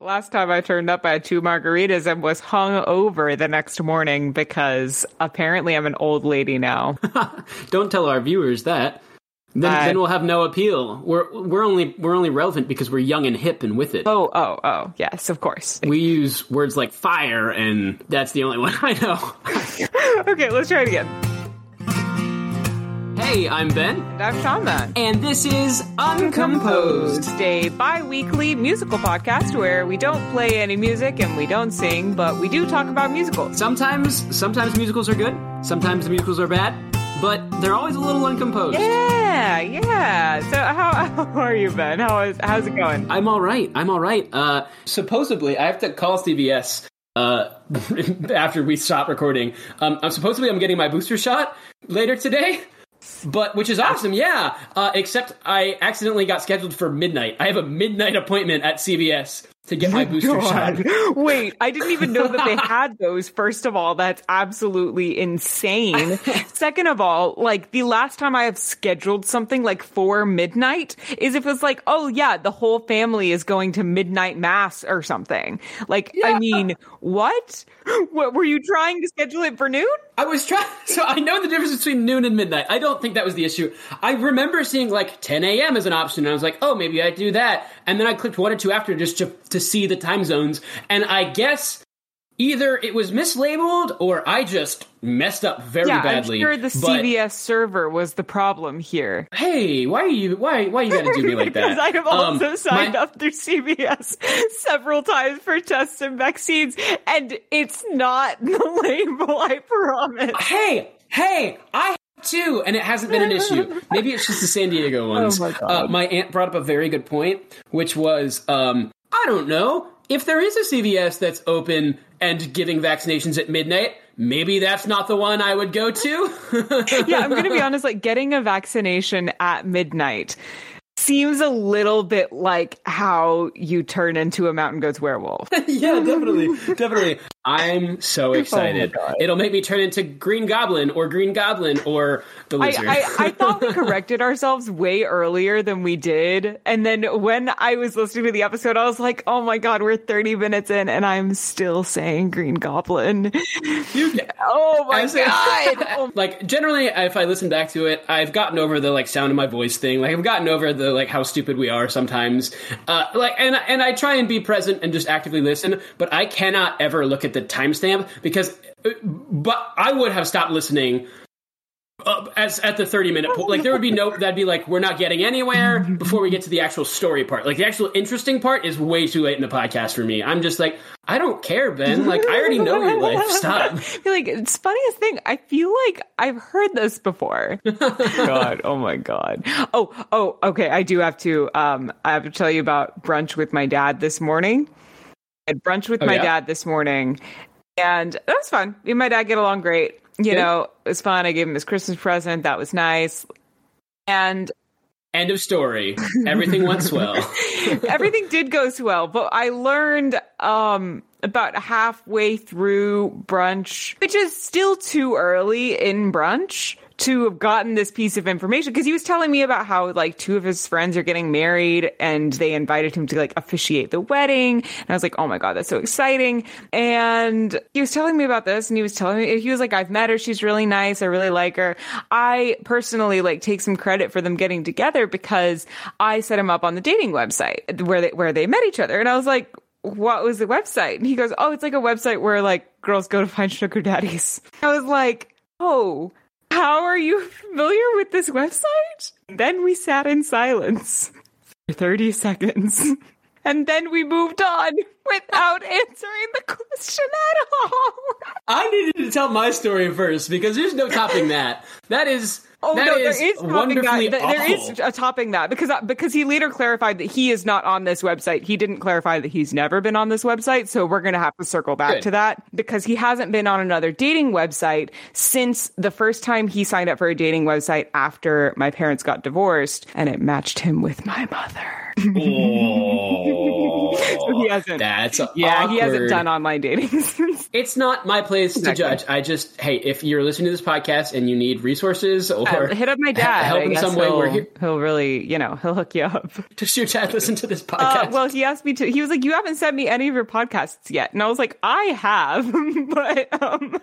Last time I turned up, I had two margaritas and was hung over the next morning because apparently I'm an old lady now. Don't tell our viewers that. Then, I- then we'll have no appeal. We're we're only we're only relevant because we're young and hip and with it. Oh, oh, oh, yes, of course. We use words like fire, and that's the only one I know. okay, let's try it again. Hey, I'm Ben, And I'm Shama. and this is Uncomposed. a bi-weekly musical podcast where we don't play any music and we don't sing, but we do talk about musicals. Sometimes sometimes musicals are good, sometimes the musicals are bad, but they're always a little uncomposed. Yeah, yeah. So how, how are you, Ben? How is how's it going? I'm all right. I'm all right. Uh, supposedly, I have to call CVS uh, after we stop recording. Um, I'm supposedly I'm getting my booster shot later today, but which is awesome. Yeah. Uh, except I accidentally got scheduled for midnight. I have a midnight appointment at CVS to get my booster shot. Wait, I didn't even know that they had those. First of all, that's absolutely insane. Second of all, like the last time I have scheduled something like for midnight is if it's like, oh yeah, the whole family is going to midnight mass or something. Like, I mean, what? What were you trying to schedule it for noon? I was trying, so I know the difference between noon and midnight. I don't think that was the issue. I remember seeing like 10 a.m. as an option, and I was like, oh, maybe I do that. And then I clicked one or two after just to, to see the time zones. And I guess either it was mislabeled or I just messed up very Yeah, badly. I'm sure the CVS server was the problem here. Hey, why are you why why you gotta do me like that? Because I have Um, also signed my- up through CVS several times for tests and vaccines, and it's not the label, I promise. Hey, hey, I have too, and it hasn't been an issue. Maybe it's just the San Diego ones. Oh my God. Uh, my aunt brought up a very good point, which was, um, I don't know if there is a CVS that's open and giving vaccinations at midnight. Maybe that's not the one I would go to. Yeah, I'm going to be honest, like getting a vaccination at midnight seems a little bit like how you turn into a mountain goat's werewolf. yeah, definitely, definitely. I'm so excited. God. It'll make me turn into Green Goblin or Green Goblin or the I, lizard. I, I thought we corrected ourselves way earlier than we did. And then when I was listening to the episode, I was like, oh my God, we're 30 minutes in and I'm still saying Green Goblin. You- Oh my God. Oh like generally if i listen back to it i've gotten over the like sound of my voice thing like i've gotten over the like how stupid we are sometimes uh like and and i try and be present and just actively listen but i cannot ever look at the timestamp because uh, but i would have stopped listening uh, as at the 30 minute point like there would be no that'd be like we're not getting anywhere before we get to the actual story part like the actual interesting part is way too late in the podcast for me i'm just like i don't care ben like i already know your life stop like it's funniest thing. I feel like I've heard this before. God, oh my god. Oh, oh, okay. I do have to. Um, I have to tell you about brunch with my dad this morning. I had brunch with Oh, my yeah? dad this morning, and that was fun. Me and my dad get along great. You Good. know, it was fun. I gave him his Christmas present. That was nice. And End of story. Everything went swell. everything did go swell, but I learned um about halfway through brunch, which is still too early in brunch to have gotten this piece of information because he was telling me about how like two of his friends are getting married and they invited him to like officiate the wedding. And I was like oh my god that's so exciting. And he was telling me about this and he was telling me he was like I've met her. She's really nice. I really like her. I personally like take some credit for them getting together because I set him up on the dating website where they where they met each other. And I was like what was the website? And he goes, Oh, it's like a website where like girls go to find sugar daddies. I was like, Oh, how are you familiar with this website? Then we sat in silence for 30 seconds. And then we moved on without answering the question at all. I needed to tell my story first because there's no topping that. That is Oh that no, is there is topping that. Awful. is a topping that because uh, because he later clarified that he is not on this website. He didn't clarify that he's never been on this website, so we're gonna have to circle back Good. to that because he hasn't been on another dating website since the first time he signed up for a dating website after my parents got divorced, and it matched him with my mother. Oh. Oh, he hasn't. That's yeah, he hasn't done online dating since. It's not my place Exactly. to judge. I just, hey, if you're listening to this podcast and you need resources or Uh, hit up my dad. help I in some way, he'll, we're here. he'll really, you know, he'll hook you up. Does your dad listen to this Uh, podcast? well, he asked me to. He was like, "You haven't sent me any of your podcasts yet," and I was like, "I have," but um,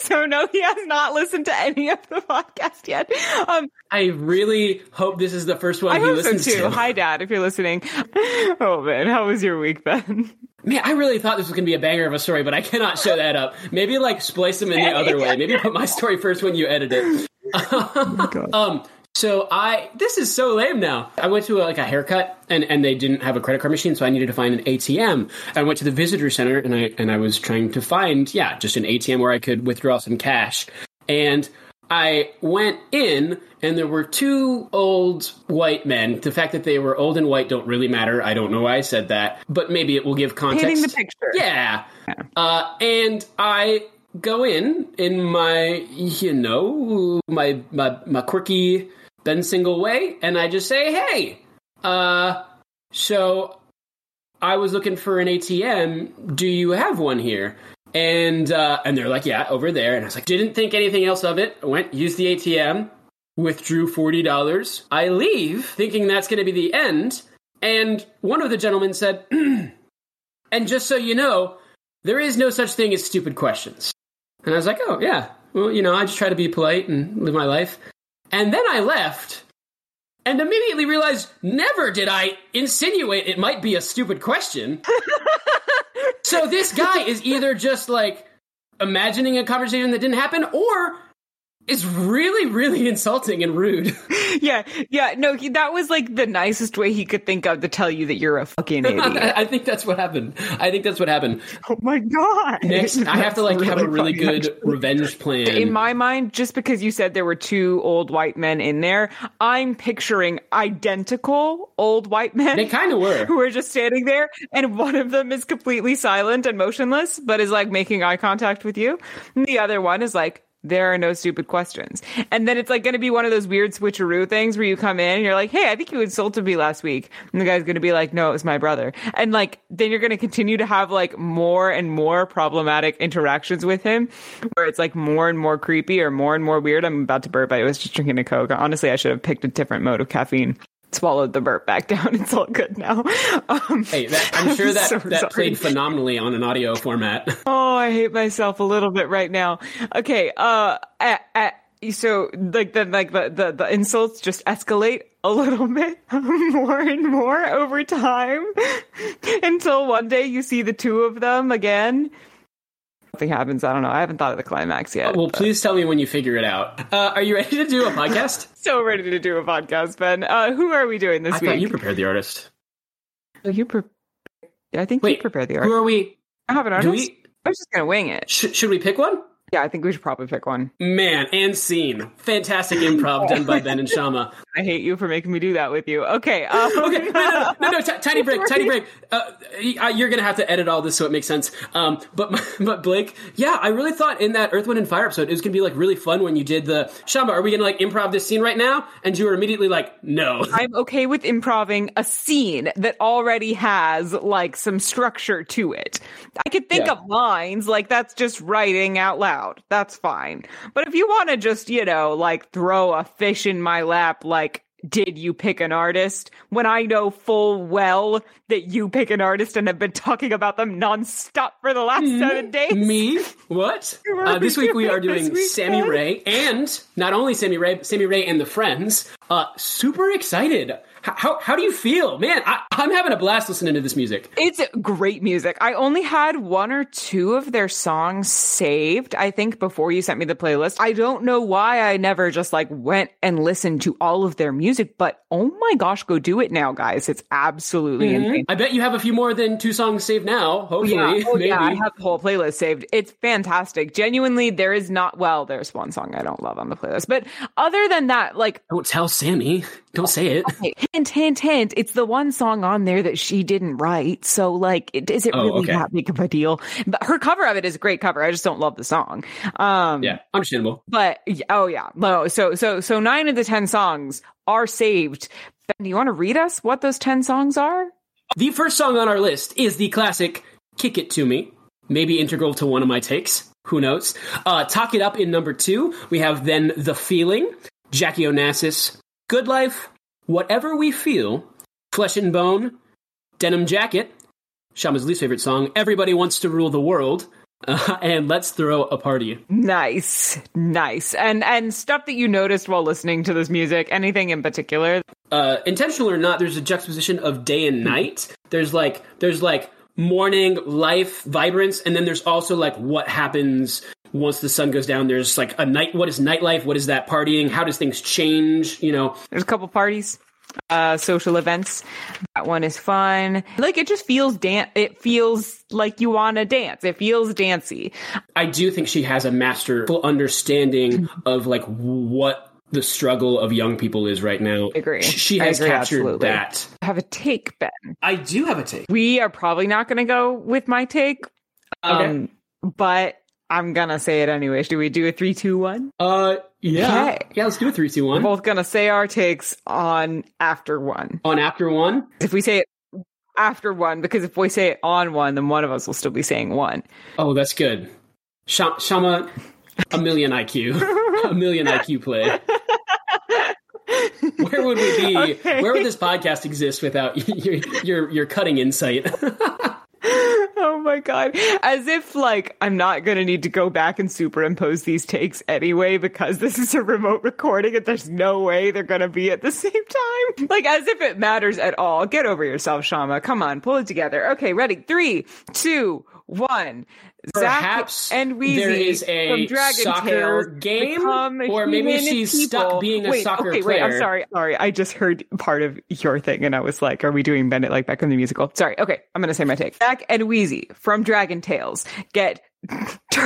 so no, he has not listened to any of the podcast yet. Um, I really hope this is the first one I he hope so listens too. to. Hi, Dad, if you're listening. Oh man, how was your week, Ben? Man, I really thought this was going to be a banger of a story, but I cannot show that up. Maybe like splice them in the other way. Maybe put my story first when you edit it. um, so I this is so lame now. I went to a, like a haircut and and they didn't have a credit card machine, so I needed to find an ATM. I went to the visitor center and I and I was trying to find yeah just an ATM where I could withdraw some cash. And I went in and there were two old white men. The fact that they were old and white don't really matter. I don't know why I said that, but maybe it will give context. Painting the picture. Yeah. Uh, and I go in in my, you know, my my my quirky Ben Single way, and I just say, "Hey, uh, so I was looking for an ATM. Do you have one here?" And uh, and they're like, "Yeah, over there." And I was like, "Didn't think anything else of it." I went, used the ATM, withdrew forty dollars. I leave, thinking that's going to be the end. And one of the gentlemen said, "And just so you know." there is no such thing as stupid questions. And I was like, oh, yeah. Well, you know, I just try to be polite and live my life. And then I left and immediately realized never did I insinuate it might be a stupid question. so this guy is either just like imagining a conversation that didn't happen or is really, really insulting and rude. yeah, yeah. No, he, that was like the nicest way he could think of to tell you that you're a fucking idiot. I think that's what happened. I think that's what happened. oh my god! Next, I have to like That's have a really funny, good actually. revenge plan. In my mind, just because you said there were two old white men in there, I'm picturing identical old white men. they kind of were. who are just standing there, and one of them is completely silent and motionless, but is like making eye contact with you. And the other one is like, there are no stupid questions. And then it's like going to be one of those weird switcheroo things where you come in and you're like, hey, I think you insulted me last week. And the guy's going to be like, no, it was my brother. And like, then you're going to continue to have like more and more problematic interactions with him where it's like more and more creepy or more and more weird. I'm about to burp. But I was just drinking a Coke. Honestly, I should have picked a different mode of caffeine. Swallowed the burp back down. It's all good now. Um, Hey, that, I'm sure that so that sorry. played phenomenally on an audio format. Oh, I hate myself a little bit right now. Okay, uh, at, at, so like the like the, the the insults just escalate a little bit more and more over time until one day you see the two of them again. Nothing happens. I don't know. I haven't thought of the climax yet. well, please tell me when you figure it out. Uh, are you ready to do a podcast? so ready to do a podcast, Ben. Uh, who are we doing this I week? thought you prepared the artist. Oh, you pre- I think you prepared the artist. Who are we? I have an artist. we? I'm just gonna wing it. Sh- should we pick one? Yeah, I think we should probably pick one. Man, and scene. Fantastic improv done by Ben and Shama. I hate you for making me do that with you. Okay. Um, Okay, no, no, no, no, t- tiny break, tiny break. Uh, you're gonna have to edit all this so it makes sense. Um, but but Blake, yeah, I really thought in that Earth, Wind, and Fire episode it was gonna be like really fun when you did the Shama. Are we gonna like improv this scene right now? And you were immediately like, no. I'm okay with improving a scene that already has like some structure to it. I could think Yeah. of lines like that's just writing out loud. That's fine. But if you want to just, you know, like throw a fish in my lap, like, did you pick an artist when I know full well that you pick an artist and have been talking about them nonstop for the last seven days? Me? What? Uh, this week we are doing Sammy Rae and not only Sammy Rae, Sammy Rae and the Friends. Uh, super excited. How how do you feel, man? I, I'm having a blast listening to this music. It's great music. I only had one or two of their songs saved, I think, before you sent me the playlist. I don't know why I never just like went and listened to all of their music, but oh my gosh, go do it now, guys. It's absolutely mm-hmm. insane. I bet you have a few more than two songs saved now. Hopefully, Yeah, oh, maybe. yeah, I have the whole playlist saved. It's fantastic. Genuinely, there is not, well, there's one song I don't love on the playlist, but other than that, like, Don't tell Sammy. Don't say it. Hey, hint, hint, hint. It's the one song on there that she didn't write. So, like, it, is it Oh, really okay. that big of a deal? But her cover of it is a great cover. I just don't love the song. Um, Yeah, understandable. But oh yeah, no. So so so nine of the ten songs are saved. Ben, do you want to read us what those ten songs are? The first song on our list is the classic Kick It To Me, maybe integral to one of my takes. Who knows? Uh, Talk It Up in number two. We have then The Feeling, Jackie Onassis, Good Life, Whatever We Feel, Flesh and Bone, Denim Jacket, Shama's least favorite song, Everybody Wants to Rule the World, uh, and Let's Throw a Party. Nice, nice, and and stuff that you noticed while listening to this music. Anything in particular? Uh, intentional or not, there's a juxtaposition of day and night. There's like there's like morning life, vibrance, and then there's also like what happens once the sun goes down. There's like a night. What is nightlife? What is that partying? How does things change? You know, There's a couple parties, uh, social events. That one is fun. Like it just feels dan- It feels like you want to dance. It feels dancey. I do think she has a masterful understanding of like what the struggle of young people is right now. I agree. She I has agree, captured absolutely. that. I have a take, Ben. I do have a take. We are probably not going to go with my take, um, but I'm gonna say it anyways. Do we do a three, two, one? Uh, yeah, Okay. yeah. Let's do a three, two, We're both gonna say our takes on after one. on after one. If we say it after one, because if we say it on one, then one of us will still be saying one. Oh, that's good. Sh- Shama, a million IQ, a million IQ play. Where would we be? Okay. Where would this podcast exist without your your, your cutting insight? Oh my god. As if like I'm not gonna need to go back and superimpose these takes anyway because this is a remote recording and there's no way they're gonna be at the same time. Like as if it matters at all. Get over yourself, Shama. Come on, pull it together. Okay, ready? Three, two, one. Perhaps Zak and Wheezie there is a from Dragon soccer Tales game, or maybe she's people. stuck being a wait, soccer okay, Wait, I'm sorry. Sorry, I just heard part of your thing, and I was like, "Are we doing Bend It Like Beckham the musical?" Sorry. Okay, I'm gonna say my take. Zak and Wheezie from Dragon Tales get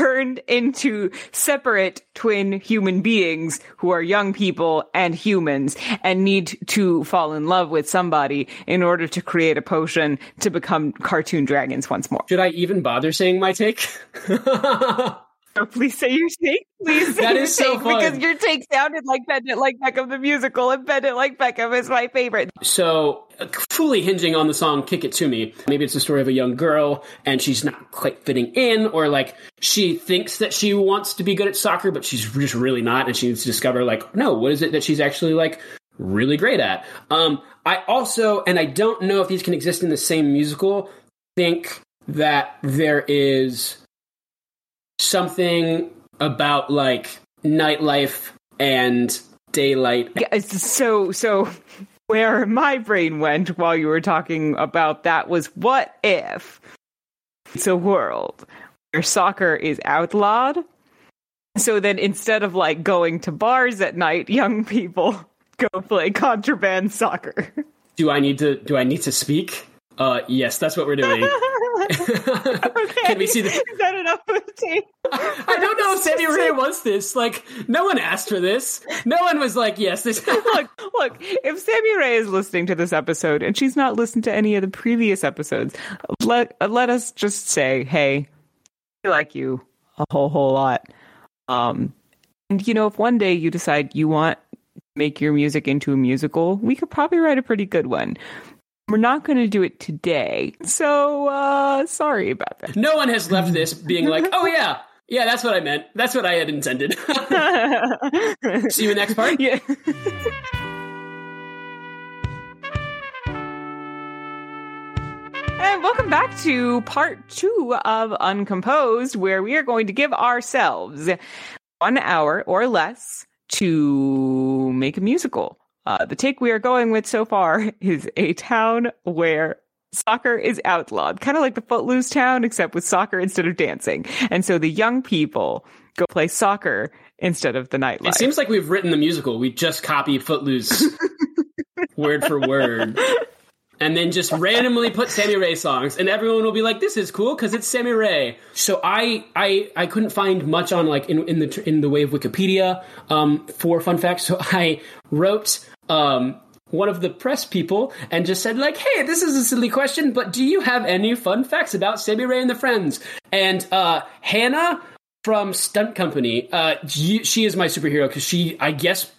turned into separate twin human beings who are young people and humans and need to fall in love with somebody in order to create a potion to become cartoon dragons once more. Should I even bother saying my take? Oh, please say your take. Please say That your is so take fun. because your take sounded like Bend It Like Beckham the musical, and Bend It Like Beckham is my favorite. So, uh, fully hinging on the song Kick It To Me, maybe it's the story of a young girl and she's not quite fitting in, or like she thinks that she wants to be good at soccer, but she's just really not, and she needs to discover, like, no, what is it that she's actually like really great at? Um, I also, and I don't know if these can exist in the same musical, think that there is something about like nightlife and daylight Yeah, so so. Where my brain went while you were talking about that was what if it's a world where soccer is outlawed? So then instead of like going to bars at night, young people go play contraband soccer. Do I need to? Do I need to speak? Uh, yes, that's what we're doing. Can we see the? Is that enough of a take? I don't know if Sammy Rae wants this. Like, no one asked for this. No one was like, "Yes, this." look, look, if Sammy Rae is listening to this episode and she's not listened to any of the previous episodes, let let us just say, hey, we like you a whole whole lot. Um and you know, if one day you decide you want to make your music into a musical, we could probably write a pretty good one. We're not going to do it today. So, uh sorry about that. no one has left this being like, "Oh yeah, yeah, that's what I meant. That's what I had intended." See you in the next part. yeah. And welcome back to part two of Uncomposed, where we are going to give ourselves one hour or less to make a musical. Uh, the take we are going with so far is a town where soccer is outlawed, kind of like the Footloose town, except with soccer instead of dancing. And so the young people go play soccer instead of the nightlife. It seems like we've written the musical. We just copy Footloose word for word. And then just randomly put Sammy Rae songs, and everyone will be like, "This is cool because it's Sammy Rae." So I, I, I couldn't find much on like in, in the in the way of Wikipedia um, for fun facts. So I wrote um, one of the press people and just said like, "Hey, this is a silly question, but do you have any fun facts about Sammy Rae and the Friends?" And uh, Hannah from Stunt Company, uh, she she is my superhero because she, I guess,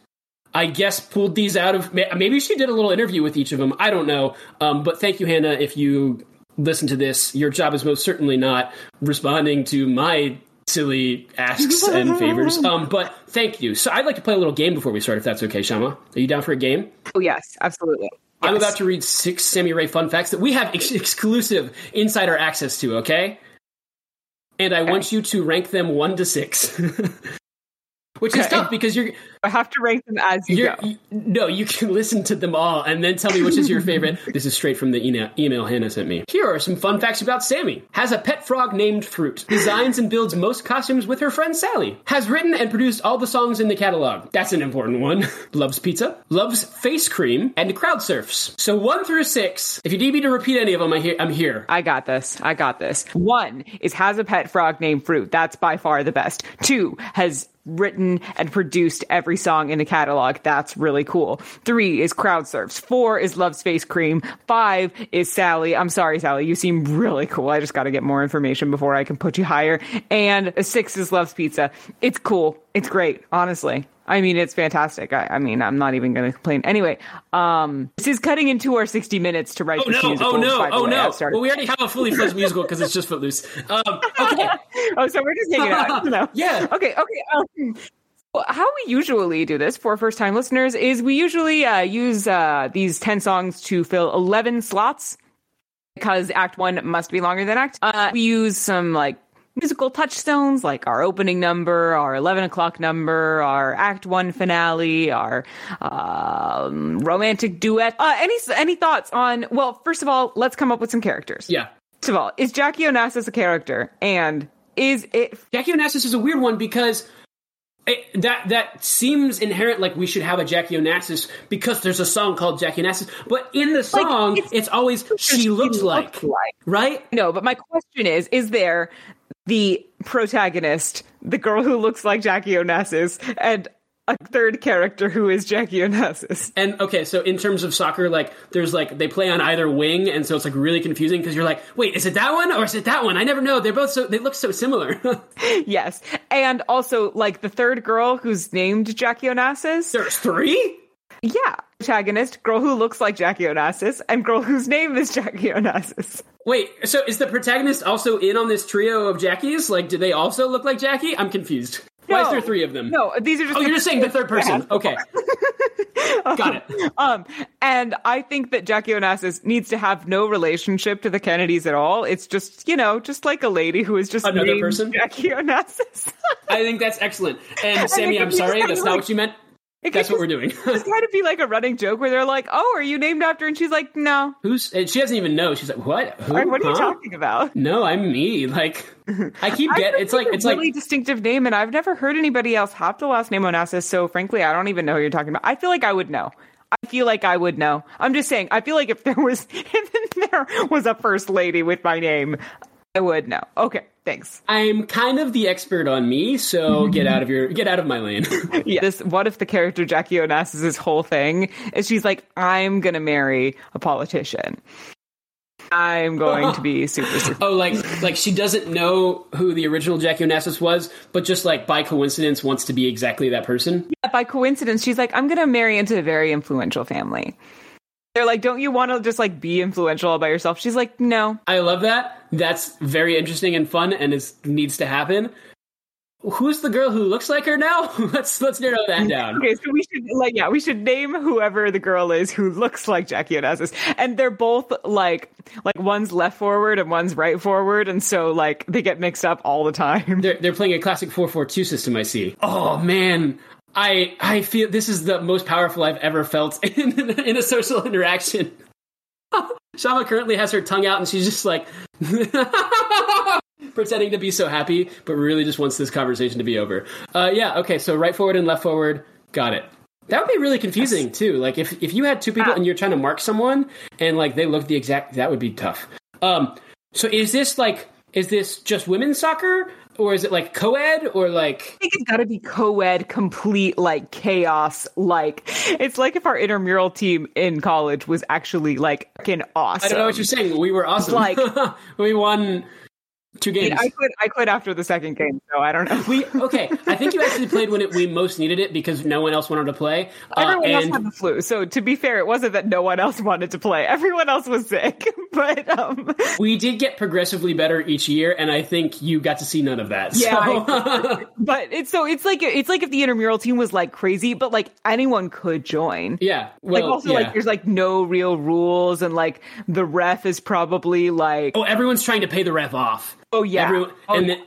I guess pulled these out of maybe she did a little interview with each of them. I don't know. Um, but thank you, Hannah. If you listen to this, your job is most certainly not responding to my silly asks and favors. Um, but thank you. So I'd like to play a little game before we start, if that's okay, Shama. Are you down for a game? Oh yes, absolutely. Yes. I'm about to read six Sammy Rae fun facts that we have ex- exclusive insider access to. Okay, and I okay. want you to rank them one to six. which okay. is tough because you're. I have to rank them as you go. You, no, you can listen to them all and then tell me which is your favorite. this is straight from the email, email Hannah sent me. Here are some fun facts about Sammy. Has a pet frog named Fruit. Designs and builds most costumes with her friend Sally. Has written and produced all the songs in the catalog. That's an important one. Loves pizza. Loves face cream and crowd surfs. So one through six. If you need me to repeat any of them, I I'm here. I got this. I got this. One is has a pet frog named Fruit. That's by far the best. Two has written and produced every song in the catalog. That's really cool. Three is crowd surfs. Four is Love Space Cream. Five is Sally. I'm sorry, Sally. You seem really cool. I just got to get more information before I can put you higher. And six is Love's Pizza. It's cool. It's great, honestly. I mean, it's fantastic. I, I mean, I'm not even going to complain. Anyway, um, this is cutting into our 60 minutes to write oh, this no, musical. Oh no! Oh no! Well, we already have a fully fledged musical because it's just Footloose. Um, okay. oh, so we're just hanging out. No. yeah. Okay. Okay. Um, how we usually do this for first time listeners is we usually uh, use uh, these 10 songs to fill 11 slots because act one must be longer than act. Uh, we use some like musical touchstones like our opening number, our 11 o'clock number, our act one finale, our um, romantic duet. Uh, any, any thoughts on, well, first of all, let's come up with some characters. Yeah. First of all, is Jackie Onassis a character? And is it. Jackie Onassis is a weird one because. It, that that seems inherent like we should have a Jackie Onassis because there's a song called Jackie Onassis, but in the song like, it's, it's, always she looks, like, like, right? No, but my question is: Is there the protagonist, the girl who looks like Jackie Onassis, and a third character who is Jackie Onassis. And okay, so in terms of soccer, like there's like they play on either wing, and so it's like really confusing because you're like, wait, is it that one or is it that one? I never know. They're both so they look so similar. yes, and also like the third girl who's named Jackie Onassis. There's three. Yeah, protagonist, girl who looks like Jackie Onassis, and girl whose name is Jackie Onassis. Wait, so is the protagonist also in on this trio of Jackies? Like, do they also look like Jackie? I'm confused. No, Why is there three of them? No, these are just. Oh, you're just saying the third person. Okay. Got it. Um, and I think that Jackie Onassis needs to have no relationship to the Kennedys at all. It's just, you know, just like a lady who is just another person. Jackie Onassis. I think that's excellent. And Sammy, I'm sorry, that's not what you meant. It That's what we're doing. it's kind of be like a running joke where they're like, "Oh, are you named after?" And she's like, "No." Who's? And she doesn't even know. She's like, "What? Who? what are huh? you talking about?" No, I'm me. Like, I keep getting. It's like it's a really like distinctive name, and I've never heard anybody else have the last name Onassis. So frankly, I don't even know who you're talking about. I feel like I would know. I feel like I would know. I'm just saying. I feel like if there was if there was a first lady with my name, I would know. Okay, thanks. I'm kind of the expert on me, so get out of your get out of my lane. yeah. This what if the character Jackie Onassis' whole thing is she's like, I'm gonna marry a politician. I'm going to be super, super. Oh, like like she doesn't know who the original Jackie Onassis was, but just like by coincidence wants to be exactly that person. Yeah, by coincidence, she's like, I'm gonna marry into a very influential family. They're like, don't you want to just like be influential all by yourself? She's like, no. I love that. That's very interesting and fun, and it needs to happen. Who's the girl who looks like her now? let's let's narrow that down. Okay, so we should like yeah, we should name whoever the girl is who looks like Jackie Onassis, and they're both like like one's left forward and one's right forward, and so like they get mixed up all the time. They're they're playing a classic four four two system. I see. Oh man, I I feel this is the most powerful I've ever felt in in a social interaction. Shama currently has her tongue out and she's just like pretending to be so happy, but really just wants this conversation to be over. Uh, yeah, okay, so right forward and left forward, got it. That would be really confusing too. Like if if you had two people and you're trying to mark someone and like they look the exact, that would be tough. Um, so is this like is this just women's soccer or is it like co-ed or like I think it's got to be co-ed complete like chaos like it's like if our intramural team in college was actually like fucking awesome. I don't know what you're saying. We were awesome. Like we won Two games. I quit. I quit after the second game, so I don't know. We okay. I think you actually played when it, we most needed it because no one else wanted to play. Uh, Everyone else and had the flu, so to be fair, it wasn't that no one else wanted to play. Everyone else was sick, but um, we did get progressively better each year, and I think you got to see none of that. Yeah, so- but it's so it's like it's like if the intramural team was like crazy, but like anyone could join. yeah. Like Well, also yeah. like there's like no real rules and like the ref is probably like oh, everyone's trying to pay the ref off. Oh yeah Everyone, oh, and then,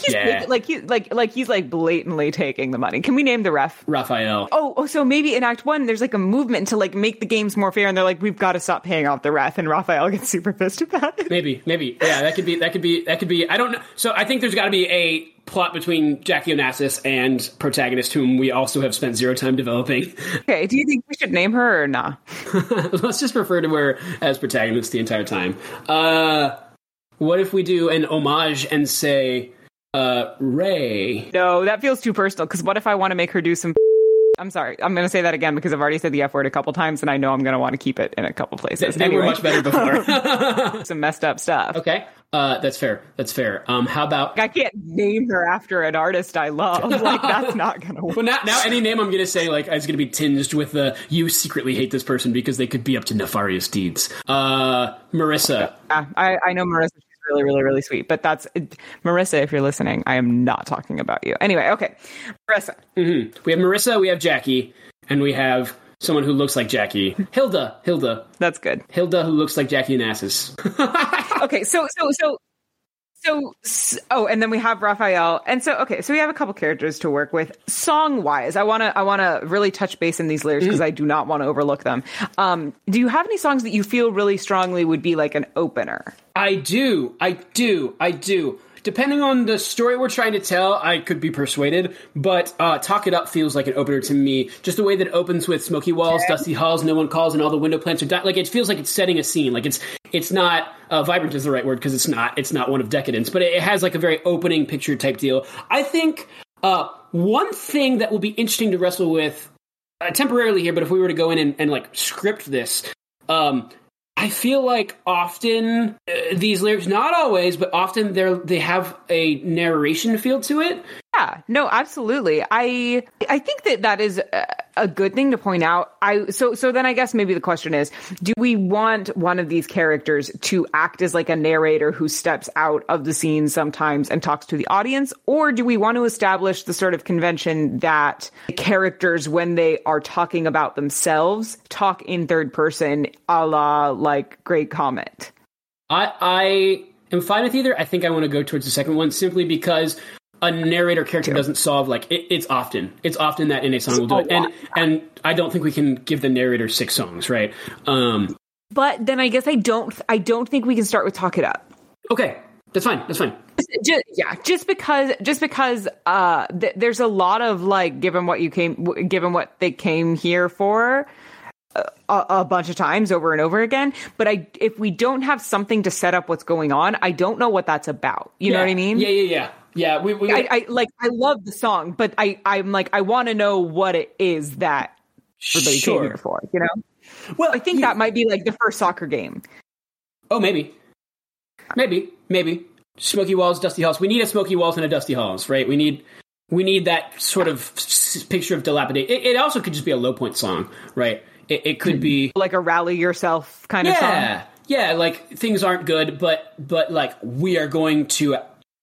he's yeah. like he like like he's like blatantly taking the money. Can we name the ref? Raphael. Oh, oh, so maybe in Act One, there's like a movement to like make the games more fair, and they're like, we've got to stop paying off the ref, and Raphael gets super pissed about it. Maybe, maybe. Yeah, that could be. That could be. That could be. I don't know. So I think there's got to be a plot between Jackie Onassis and protagonist, whom we also have spent zero time developing. Okay, do you think we should name her or nah? Let's just refer to her as protagonist the entire time. Uh, what if we do an homage and say uh, Ray? No, that feels too personal. Because what if I want to make her do some? I'm sorry, I'm going to say that again because I've already said the F word a couple times, and I know I'm going to want to keep it in a couple places. They anyway, were much better before. some messed up stuff. okay, uh, that's fair. That's fair. Um, how about? I can't name her after an artist I love. Like that's not going to work. Well, now, now any name I'm going to say like is going to be tinged with the you secretly hate this person because they could be up to nefarious deeds. Uh, Marissa. Yeah, I, I know Marissa. Really, really, really sweet. But that's Marissa. If you're listening, I am not talking about you. Anyway, okay, Marissa. Mm-hmm. We have Marissa. We have Jackie, and we have someone who looks like Jackie. Hilda. Hilda. That's good. Hilda, who looks like Jackie Onassis. Okay, so so so so oh, and then we have Raphael, and so okay, so we have a couple characters to work with. Song wise, I wanna I wanna really touch base in these lyrics because I do not want to overlook them. Um, do you have any songs that you feel really strongly would be like an opener? I do. I do. I do. Depending on the story we're trying to tell, I could be persuaded, but uh, Talk It Up feels like an opener to me. Just the way that it opens with smoky walls, dusty halls, no one calls, and all the window plants are di- like it feels like it's setting a scene. Like it's it's not uh, vibrant is the right word because it's not it's not one of decadence, but it, it has like a very opening picture type deal. I think uh, one thing that will be interesting to wrestle with uh, temporarily here, but if we were to go in and, and like script this, um, I feel like often uh, these lyrics, not always, but often they're they have a narration feel to it. Yeah, no, absolutely. I I think that that is a, good thing to point out. I so so then I guess maybe the question is, do we want one of these characters to act as like a narrator who steps out of the scene sometimes and talks to the audience, or do we want to establish the sort of convention that characters when they are talking about themselves talk in third person, a la like Great Comet? I I am fine with either. I think I want to go towards the second one simply because a narrator character doesn't solve like it, it's often it's often that in a song will do it, and and I don't think we can give the narrator six songs, right? Um, But then I guess I don't I don't think we can start with Talk It Up. okay, that's fine. That's fine. just, yeah just because just because uh th- there's a lot of like given what you came w- given what they came here for uh, a, a bunch of times over and over again but i if we don't have something to set up what's going on i don't know what that's about you know what i mean Yeah, yeah, yeah, yeah. We, we I, I like i love the song but i i'm like i want to know what it is that everybody came here for you know Well, i think that might be like the first soccer game Oh, maybe, maybe, maybe. Smoky walls, dusty halls. We need a smoky walls and a dusty halls, right? We need we need that sort of picture of dilapidate. It, it also could just be a low point song, right? It, it could be like a rally yourself kind of song yeah, yeah. Like things aren't good, but but like we are going to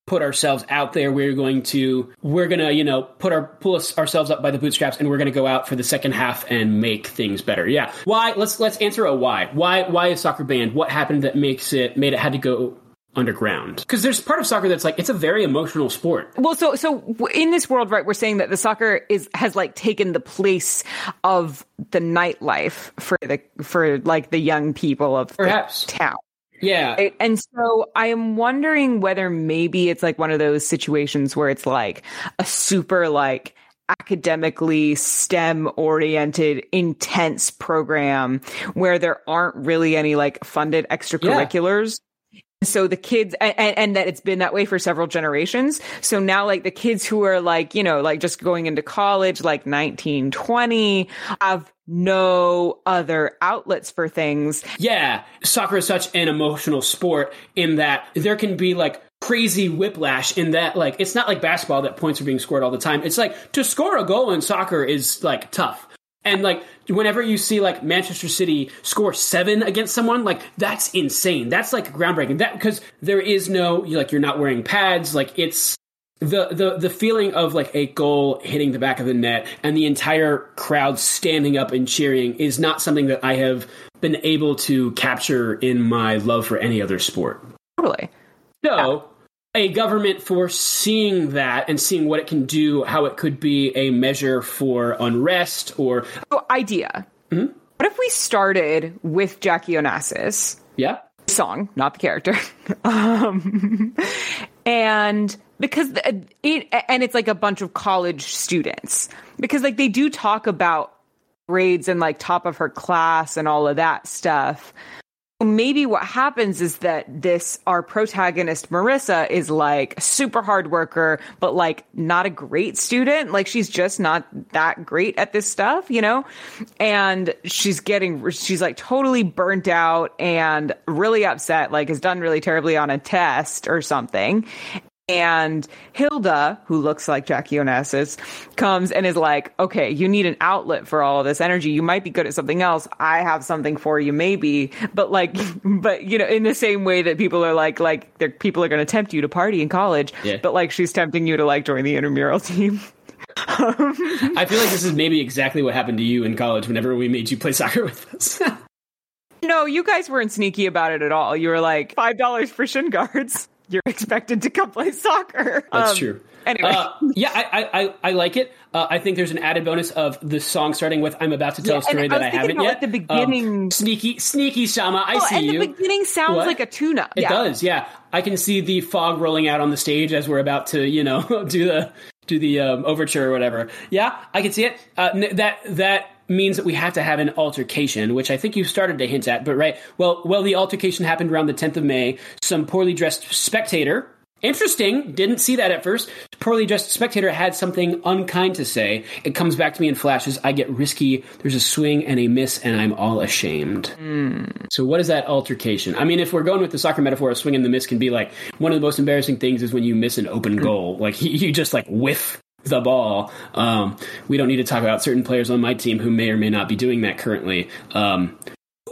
put ourselves out there. We're going to we're gonna you know put our pull us, ourselves up by the bootstraps, and we're gonna go out for the second half and make things better. Yeah. Why? Let's let's answer a why. Why why is soccer banned? What happened that makes it made it had to go underground? Because there's part of soccer that's like it's a very emotional sport. Well, so so in this world, right, we're saying that the soccer is has like taken the place of the nightlife for the for like the young people of Perhaps. the town. Yeah. Right? And so I am wondering whether maybe it's like one of those situations where it's like a super like academically STEM oriented intense program where there aren't really any like funded extracurriculars. So the kids and, and, that it's been that way for several generations. So now like the kids who are like you know like just going into college like 19 20 have no other outlets for things. Yeah soccer is such an emotional sport in that there can be like crazy whiplash in that like it's not like basketball that points are being scored all the time. It's like to score a goal in soccer is like tough and like whenever you see like Manchester City score seven against someone, like that's insane. That's like groundbreaking. That because there is no like you're not wearing pads. Like it's the the the feeling of like a goal hitting the back of the net and the entire crowd standing up and cheering is not something that I have been able to capture in my love for any other sport. Totally. So a government for seeing that and seeing what it can do, how it could be a measure for unrest or oh, idea. Mm-hmm. What if we started with Jackie Onassis? Yeah, song, not the character. um, and because it and it's like a bunch of college students because like they do talk about grades and like top of her class and all of that stuff maybe what happens is that this our protagonist Marissa is like super hard worker but like not a great student. Like she's just not that great at this stuff you know? And she's getting she's like totally burnt out and really upset like has done really terribly on a test or something and Hilda, who looks like Jackie Onassis, comes and is like, okay, you need an outlet for all of this energy. You might be good at something else. I have something for you, maybe. But like, but you know, in the same way that people are like, like, people are going to tempt you to party in college, yeah. but like, she's tempting you to like join the intramural team. I feel like this is maybe exactly what happened to you in college whenever we made you play soccer with us. no, you guys weren't sneaky about it at all. You were like, $5 for shin guards you're expected to come play soccer. That's um, true. Anyway, uh, yeah, I, I I like it. Uh, I think there's an added bonus of the song starting with "I'm about to tell yeah, a story that I, haven't yet." Like the beginning, um, sneaky, sneaky Shama, I oh, see and you. the beginning sounds what? like a tuna. It yeah. does, yeah. I can see the fog rolling out on the stage as we're about to, you know, do the do the um, overture or whatever. Yeah, I can see it. Uh, that that means that we have to have an altercation, which I think you started to hint at, but right. Well, well, the altercation happened around the 10th of May. Some poorly dressed spectator, interesting, didn't see that at first. Poorly dressed spectator had something unkind to say. It comes back to me in flashes. I get risky. There's a swing and a miss, and I'm all ashamed. Mm. So, what is that altercation? I mean, if we're going with the soccer metaphor, a swing and the miss can be like one of the most embarrassing things is when you miss an open goal. Like you just like whiff the ball. Um, we don't need to talk about certain players on my team who may or may not be doing that currently. Um,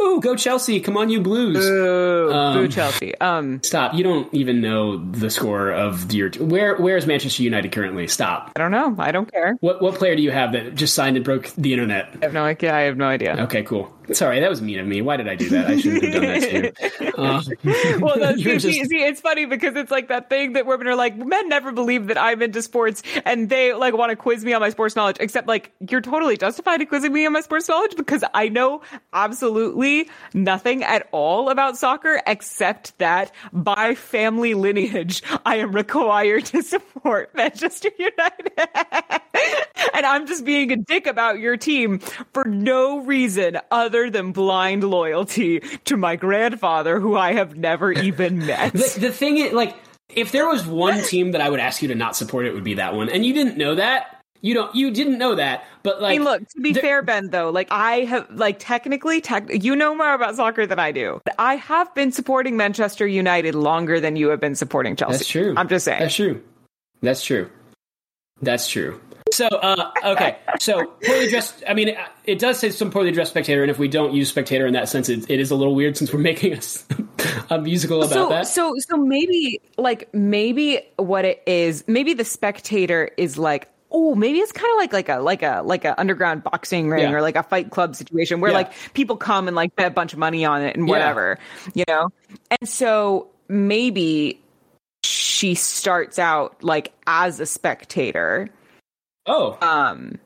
Ooh, go Chelsea! Come on, you Blues! Boo, um, boo Chelsea! Um, stop! You don't even know the score of your. Where Where is Manchester United currently? Stop! I don't know. I don't care. What What player do you have that just signed and broke the internet? I have no idea. I have no idea. Okay, cool. Sorry, that was mean of me. Why did I do that? I shouldn't have done that to you. Uh, well, no, see, just... see, it's funny because it's like that thing that women are like, men never believe that I'm into sports, and they like want to quiz me on my sports knowledge. Except, like, you're totally justified in quizzing me on my sports knowledge because I know absolutely nothing at all about soccer except that by family lineage, I am required to support Manchester United, and I'm just being a dick about your team for no reason other other than blind loyalty to my grandfather, who I have never even met. the, the thing is, like, if there was one team that I would ask you to not support, it would be that one. And you didn't know that. You don't. You didn't know that. But like, I mean, look. To be fair, Ben, though, like I have, like technically, tech, you know more about soccer than I do. I have been supporting Manchester United longer than you have been supporting Chelsea. That's true. I'm just saying. That's true. That's true. That's true. So, uh, okay. So, poorly dressed. I mean, it, does say some poorly dressed spectator, and if we don't use spectator in that sense, it, it is a little weird since we're making a, a musical about so, that. So, so maybe like maybe what it is, maybe the spectator is like oh, maybe it's kind of like like a like a like a underground boxing ring yeah. or like a fight club situation where yeah. like people come and like bet a bunch of money on it and whatever, yeah. you know. And so maybe she starts out like as a spectator Oh. Um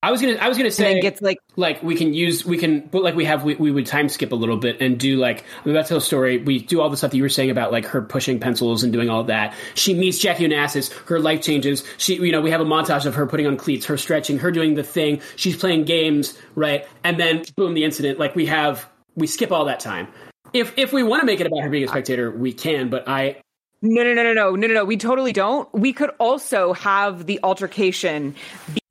I was gonna I was gonna say gets like like we can use we can but like we have we, we would time skip a little bit and do like I'm about to tell a story. We do all the stuff that you were saying about like her pushing pencils and doing all that. She meets Jackie Onassis, her life changes. She you know, we have a montage of her putting on cleats, her stretching, her doing the thing, she's playing games, right? And then boom, the incident. Like we have we skip all that time. if if we want to make it about her being a spectator, we can. But I no, no, no, no, no, no, no, no. We totally don't. We could also have the altercation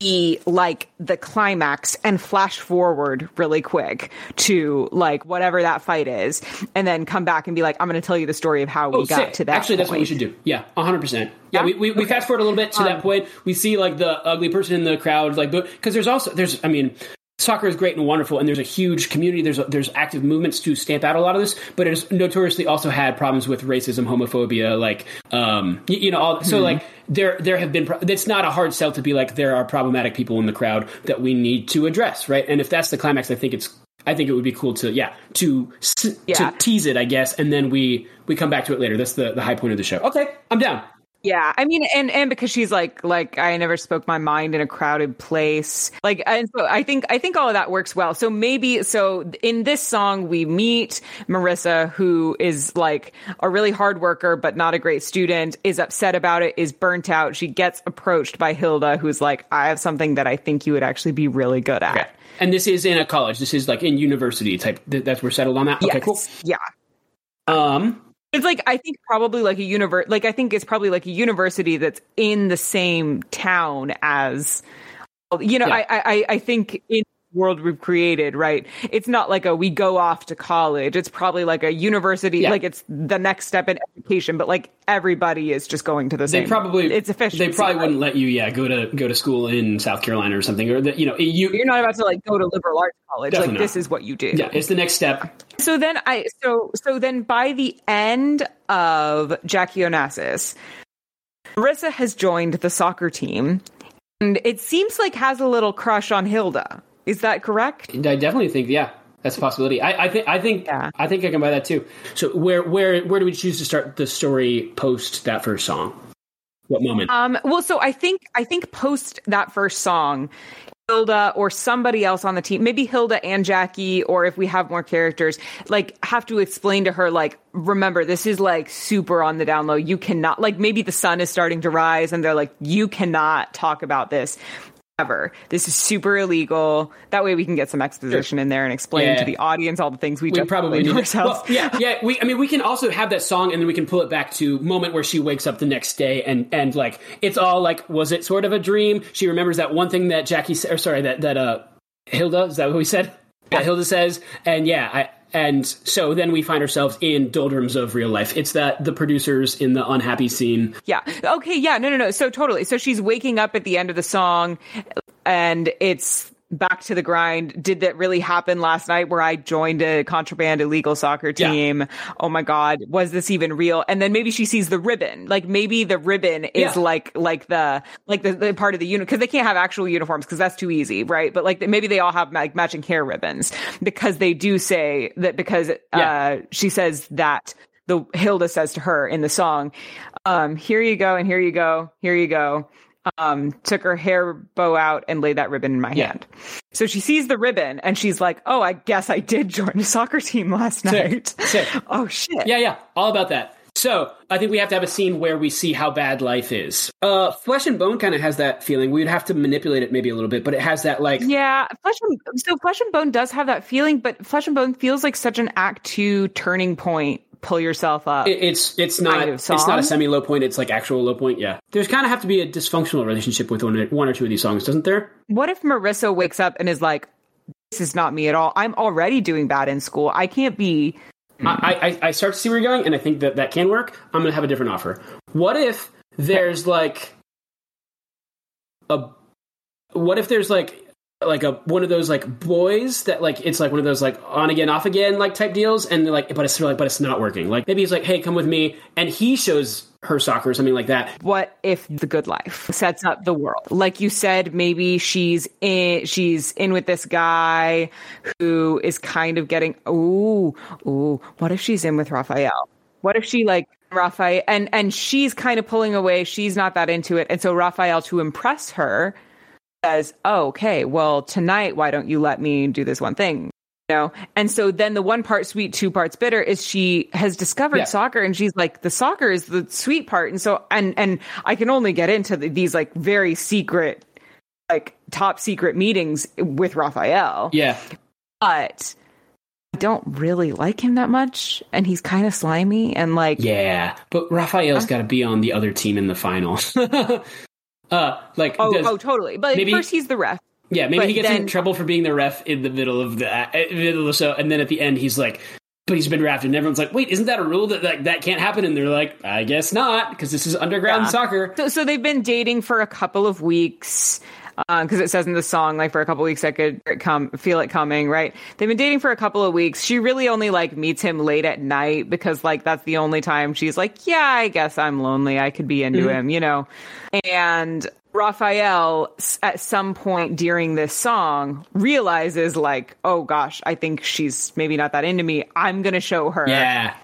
be like the climax and flash forward really quick to like whatever that fight is, and then come back and be like, "I'm going to tell you the story of how we got to that." Actually, that's what we should do. Yeah, 100. percent Yeah, we, we, we fast forward a little bit to that Um, point. We see like the ugly person in the crowd, like because there's also there's I mean. Soccer is great and wonderful, and there's a huge community. There's there's active movements to stamp out a lot of this, but it has notoriously also had problems with racism, homophobia, like um, you, you know, all, so like there there have been. Pro- it's not a hard sell to be like there are problematic people in the crowd that we need to address, right? And if that's the climax, I think it's I think it would be cool to yeah to Yeah. to tease it, I guess, and then we we come back to it later. That's the the high point of the show. Okay, I'm down. Yeah, I mean, and and because she's like, like I never spoke my mind in a crowded place, like, and so I think I think all of that works well. So maybe so in this song we meet Marissa, who is like a really hard worker but not a great student, is upset about it, is burnt out. She gets approached by Hilda, who's like, I have something that I think you would actually be really good at. Okay. And this is in a college. This is like in university type. th- That's we're settled on that. Okay, Yes. cool. Yeah. Um, It's like I think probably like a univer like I think it's probably like a university that's in the same town as you know, Yeah. I, I I think in world we've created, right? It's not like a we go off to college. It's probably like a university Yeah. like it's the next step in education, but like everybody is just going to the they same probably it's efficient. They probably wouldn't let you, yeah, go to go to school in South Carolina or something, or that you know, you. you're not about to like go to liberal arts college. Like not. this is what you do. Yeah, it's the next step. So then I so so then by the end of Jackie Onassis, Marissa has joined the soccer team and it seems like has a little crush on Hilda. Is that correct? I definitely think, yeah, that's a possibility. I, I think, I think, Yeah. I think I can buy that too. So where, where, where do we choose to start the story post that first song? What moment? Um well so I think I think post that first song Hilda or somebody else on the team, maybe Hilda and Jackie, or if we have more characters, like have to explain to her, like, remember, this is like super on the down low. You cannot, like, maybe the sun is starting to rise and they're like, you cannot talk about this ever. This is super illegal. That way we can get some exposition in there and explain Yeah. to the audience all the things we, we probably explained need to to, ourselves. well, yeah, yeah. We, I mean, we can also have that song, and then we can pull it back to moment where she wakes up the next day, and and like it's all like, was it sort of a dream? She remembers that one thing that Jackie, or sorry, that that uh, Hilda is that what we said? That Hilda says, and yeah, I, and so then we find ourselves in doldrums of real life. It's that the producers in the unhappy scene. Yeah. Okay. Yeah. No, no, no. So totally. So she's waking up at the end of the song and it's back to the grind. Did that really happen last night where I joined a contraband illegal soccer Yeah. team? Oh my God. Was this even real? And then maybe she sees the ribbon. Like maybe the ribbon is Yeah. like, like the, like the, the part of the unit because they can't have actual uniforms because that's too easy. Right. But like maybe they all have like matching hair ribbons because they do say that because, Yeah. uh, she says that the Hilda says to her in the song, um, here you go, and here you go, here you go. Um, took her hair bow out and laid that ribbon in my Yeah. hand. So she sees the ribbon and she's like, Oh, I guess I did join a soccer team last night. Sick. Oh shit. Yeah, yeah, all about that. So I think we have to have a scene where we see how bad life is. Uh, Flesh and Bone kind of has that feeling. We'd have to manipulate it maybe a little bit, but it has that like Yeah, flesh and so flesh and bone does have that feeling, but flesh and bone feels like such an act two turning point. Pull yourself up. It- It's it's not kind of it's not a semi low point. It's like actual low point. Yeah, there's kind of have to be a dysfunctional relationship with one, one or two of these songs, doesn't there? what if Marissa wakes up and is like, "This is not me at all. I'm already doing bad in school. I can't be." I, I I start to see where you're going, and I think that that can work. I'm gonna have a different offer. What if there's like a what if there's like like a one of those like boys that like it's like one of those like on again off again like type deals and they're like but it's like but it's not working like maybe he's like hey come with me and he shows her soccer or something like that What if the good life sets up the world? Like you said, maybe she's in she's in with this guy who is kind of getting ooh, ooh, what if she's in with Raphael? What if she like Raphael and and she's kind of pulling away, she's not that into it. And so Raphael to impress her says, oh, "Okay, well, tonight why don't you let me do this one thing?" You know? And so then the one part sweet, two parts bitter is she has discovered Yeah. soccer and she's like, the soccer is the sweet part. And so, and, and I can only get into the, these like very secret, like top secret meetings with Raphael. yeah But I don't really like him that much, and he's kind of slimy and like Yeah, but Raphael's uh. got to be on the other team in the final. uh, like, oh, does- oh, totally. But maybe- first he's the ref. yeah, maybe he gets in trouble for being the ref in the middle of the uh, middle of the show, and then at the end he's like, "But he's been drafted." And everyone's like, "Wait, isn't that a rule that like, that can't happen?" And they're like, "I guess not, because this is underground Yeah. soccer." So, so they've been dating for a couple of weeks Uh, because it says in the song like for a couple weeks I could come feel it coming. Right? They've been dating for a couple of weeks. She really only like meets him late at night because like that's the only time she's like, yeah, I guess I'm lonely. I could be into mm-hmm. him, you know. And Raphael at some point during this song realizes like, oh gosh, I think she's maybe not that into me. I'm gonna show her Yeah,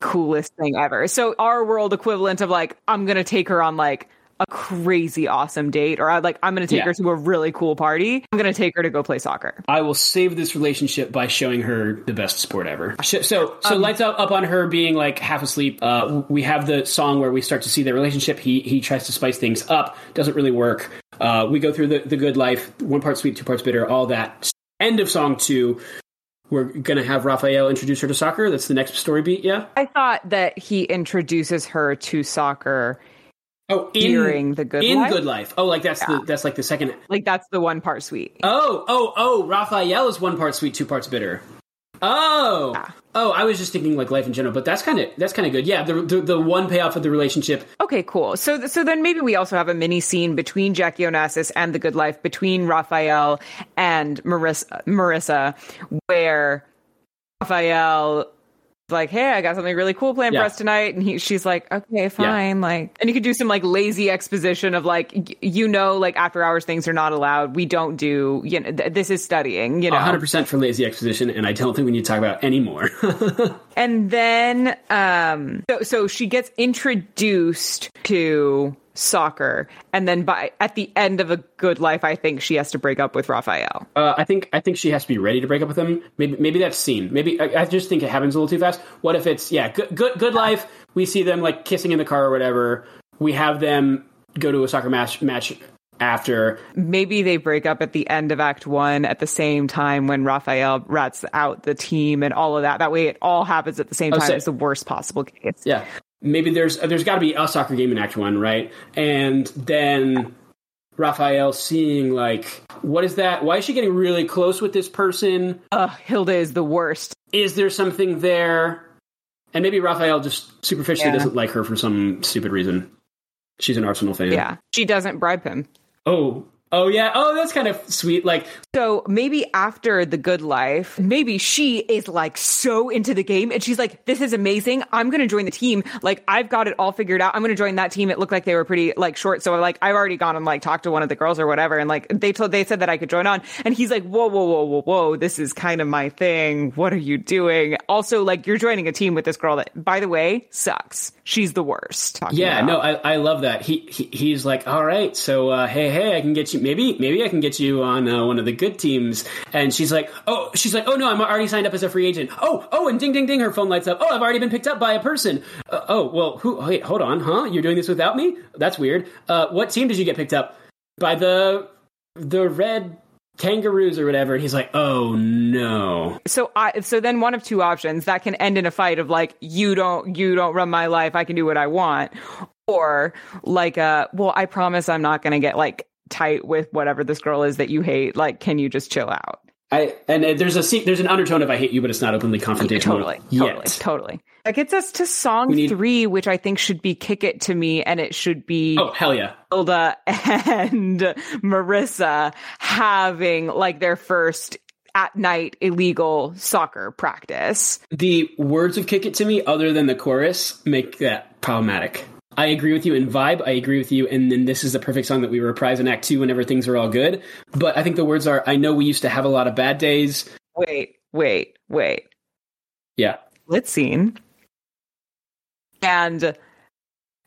coolest thing ever. So our world equivalent of like I'm gonna take her on like a crazy awesome date, or I like I'm gonna take Yeah. her to a really cool party. I'm gonna take her to go play soccer. I will save this relationship by showing her the best sport ever. So, so Um, lights up, up on her being like half asleep. Uh, we have the song where we start to see their relationship. He he tries to spice things up, doesn't really work. Uh, we go through the the good life, one part sweet, two parts bitter, all that. End of song two. We're gonna have Raphael introduce her to soccer. That's the next story beat. Yeah. I thought that he introduces her to soccer Oh, in during the good in life. good life. Oh, like that's the that's like the second. Like that's the one part sweet. Oh, oh, oh! Raphael is one part sweet, two parts bitter. Oh, Yeah. oh! I was just thinking like life in general, but that's kind of that's kind of good. Yeah, the, the the one payoff of the relationship. Okay, cool. So, so then maybe we also have a mini scene between Jackie Onassis and The Good Life, between Raphael and Marissa, Marissa where Raphael like, "Hey, I got something really cool planned Yeah. for us tonight," and he, she's like, "Okay, fine." Like, and you could do some like lazy exposition of like, you know, like after hours things are not allowed. We don't do. You know, th- this is studying. You know, hundred percent for lazy exposition, and I don't think we need to talk about any more. And then, um, so, so she gets introduced to soccer, and then by at the end of a good life, I think she has to break up with Raphael. uh, I think I think she has to be ready to break up with him. Maybe maybe that's seen. Maybe I, I just think it happens a little too fast. What if it's yeah, good good good life. We see them like kissing in the car or whatever. We have them go to a soccer match match after. Maybe they break up at the end of Act One at the same time when Raphael rats out the team and all of that. That way, it all happens at the same time. say- It's the worst possible case. Yeah. Maybe there's there's got to be a soccer game in Act One, right? And then Raphael seeing like, what is that? Why is she getting really close with this person? Ugh, Hilda is the worst. Is there something there? And maybe Raphael just superficially Yeah. doesn't like her for some stupid reason. She's an Arsenal fan. Yeah, she doesn't bribe him. Oh. Oh yeah. Oh, that's kind of sweet. Like, So maybe after the good life, maybe she is like so into the game and she's like, this is amazing. I'm going to join the team. Like, I've got it all figured out. I'm going to join that team. It looked like they were pretty like short. So like, I've already gone and like talked to one of the girls or whatever. And like, they told, they said that I could join on. And he's like, whoa, whoa, whoa, whoa, whoa. This is kind of my thing. What are you doing? Also, like, you're joining a team with this girl that, by the way, sucks. She's the worst. Yeah, about. no, I, I love that. He, he he's like, all right, so uh, hey, hey, I can get you. Maybe maybe I can get you on uh, one of the good teams. And she's like, oh, she's like, oh no, I'm already signed up as a free agent. Oh, oh, and ding, ding, ding, her phone lights up. Oh, I've already been picked up by a person. Uh, oh, well, who? Wait, hold on, huh? You're doing this without me? That's weird. Uh, what team did you get picked up by? The the red kangaroos or whatever. And he's like, oh no. so I so then one of two options that can end in a fight of like you don't you don't run my life I can do what I want or like uh well I promise I'm not to get like tight with whatever this girl is that you hate like can you just chill out I and uh, there's a there's an undertone of I hate you, but it's not openly confrontational. totally yet. totally totally that gets us to song need- 3 which I think should be kick it to me and it should be Oh hell yeah. Hilda and Marissa having like their first at night illegal soccer practice the words of kick it to me other than the chorus make that problematic i agree with you in vibe i agree with you and then this is the perfect song that we reprise in act two whenever things are all good but i think the words are i know we used to have a lot of bad days wait, wait, wait. yeah Lit scene. And